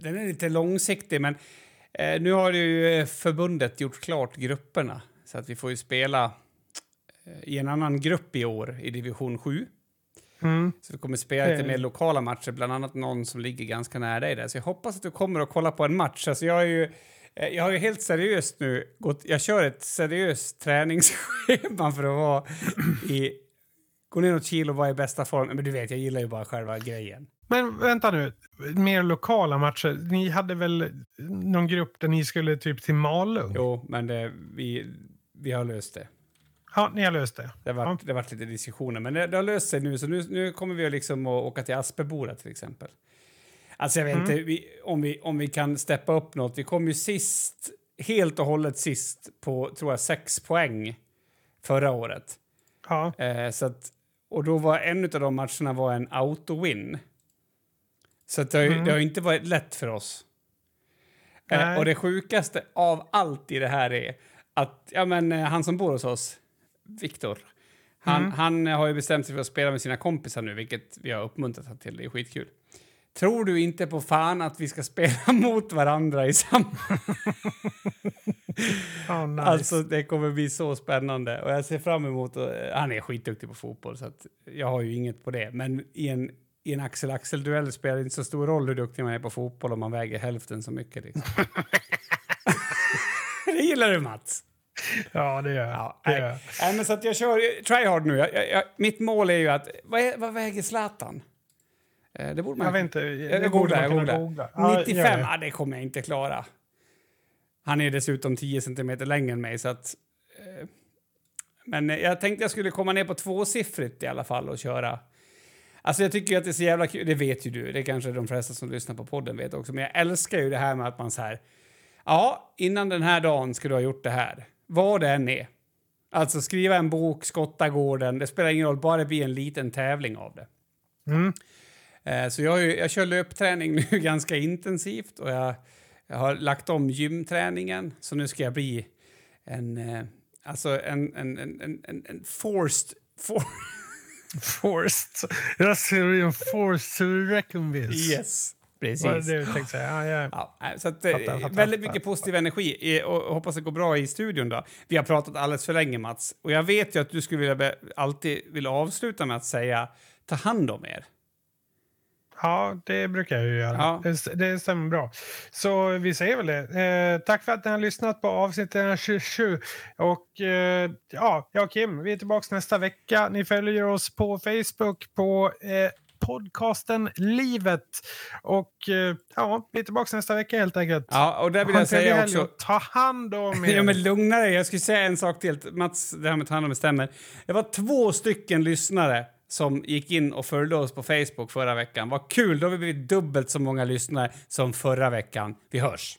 A: den är lite långsiktig, men eh, nu har ju eh, förbundet gjort klart grupperna. Så att vi får ju spela eh, i en annan grupp i år, i division 7.
B: Mm.
A: Så vi kommer spela lite
B: Eh.
A: mer lokala matcher, bland annat någon som ligger ganska nära dig där. Så jag hoppas att du kommer och kolla på en match. Alltså jag, är ju, eh, jag har ju helt seriöst nu gått... Jag kör ett seriöst träningsschema för att vara i... Gå ner något kilo och vara i bästa form. Men du vet, jag gillar ju bara själva grejen.
B: Men vänta nu, mer lokala matcher. Ni hade väl någon grupp där ni skulle typ till Malung?
A: Jo, men det, vi, vi har löst det.
B: Ja, ni har löst det.
A: Det har varit, det har varit lite diskussioner, men det, det har löst sig nu. Så nu, nu kommer vi liksom att åka till Asperboda till exempel. Alltså jag vet
B: Mm.
A: inte vi, om, vi, om vi kan steppa upp något. Vi kom ju sist, helt och hållet sist på, tror jag, sex poäng förra året.
B: Ja.
A: Eh, så att, och då var en av de matcherna var en auto-win. Så det, har,
B: Mm.
A: det har inte varit lätt för oss. Eh, och det sjukaste av allt i det här är att ja, men, eh, han som bor hos oss, Viktor, han,
B: Mm.
A: han har ju bestämt sig för att spela med sina kompisar nu, vilket vi har uppmuntrat honom till. Det är skitkul. Tror du inte på fan att vi ska spela <laughs> mot varandra i samma... <laughs>
B: Ja, nice.
A: Alltså det kommer bli så spännande och jag ser fram emot och, Han är skitduktig på fotboll så jag har ju inget på det. Men i en, i en axel-axel-duell spelar det inte så stor roll hur duktig man är på fotboll om man väger hälften så mycket. Liksom. <laughs> det gillar du Mats.
B: Ja, det gör jag.
A: Ja,
B: det gör jag.
A: nej, men så att jag kör try hard nu. Jag, jag, jag, mitt mål är ju att... Vad, är, vad väger Zlatan? Eh, det borde man
B: Jag vet inte.
A: jag
B: det borde
A: googlar, jag googlar.
B: googla. Ja,
A: 95,
B: gör det.
A: ja, det kommer jag inte klara. Han är dessutom 10 centimeter längre än mig, så att... Eh, men jag tänkte jag skulle komma ner på tvåsiffrigt i alla fall och köra. Alltså jag tycker att det är så jävla kul, det vet ju du, det kanske de flesta som lyssnar på podden vet också, men jag älskar ju det här med att man så här... Ja, innan den här dagen ska du ha gjort det här. Vad det än är. Alltså skriva en bok, skotta gården, det spelar ingen roll, bara det blir en liten tävling av det.
B: Mm.
A: Eh, Så jag, jag kör löpträning <laughs> nu ganska intensivt och jag, jag har lagt om gymträningen. Så nu ska jag bli en, eh, alltså en, en, en, en, en, en forced... For, <laughs>
B: Forced. Jag ser en forced to reckon with.
A: yes, precis.
B: Det du tänkte säga? Ja, ja.
A: Ja, så att, eh,
B: Fattar, fattar,
A: väldigt
B: fattar.
A: mycket positiv energi och hoppas det går bra i studion. Då. Vi har pratat alldeles för länge, Mats. Och jag vet ju att du skulle vilja alltid vill avsluta med att säga ta hand om er.
B: Ja, det brukar jag ju göra.
A: Ja.
B: Det, det stämmer bra. Så vi säger väl det. Eh, tack för att ni har lyssnat på avsnitt 27. Och eh, ja, jag och Kim, vi är tillbaka nästa vecka. Ni följer oss på Facebook på eh, podcasten Livet. Och eh, ja, vi är tillbaka nästa vecka helt enkelt.
A: Ja, och där vill jag säga också...
B: och Ta hand om er. <laughs>
A: Ja, men lugna dig. Jag skulle säga en sak till. Mats, det här med att ta hand om stämmer. Det var två stycken lyssnare som gick in och följde oss på Facebook förra veckan. Vad kul! Då har vi blivit dubbelt så många lyssnare som förra veckan. Vi hörs!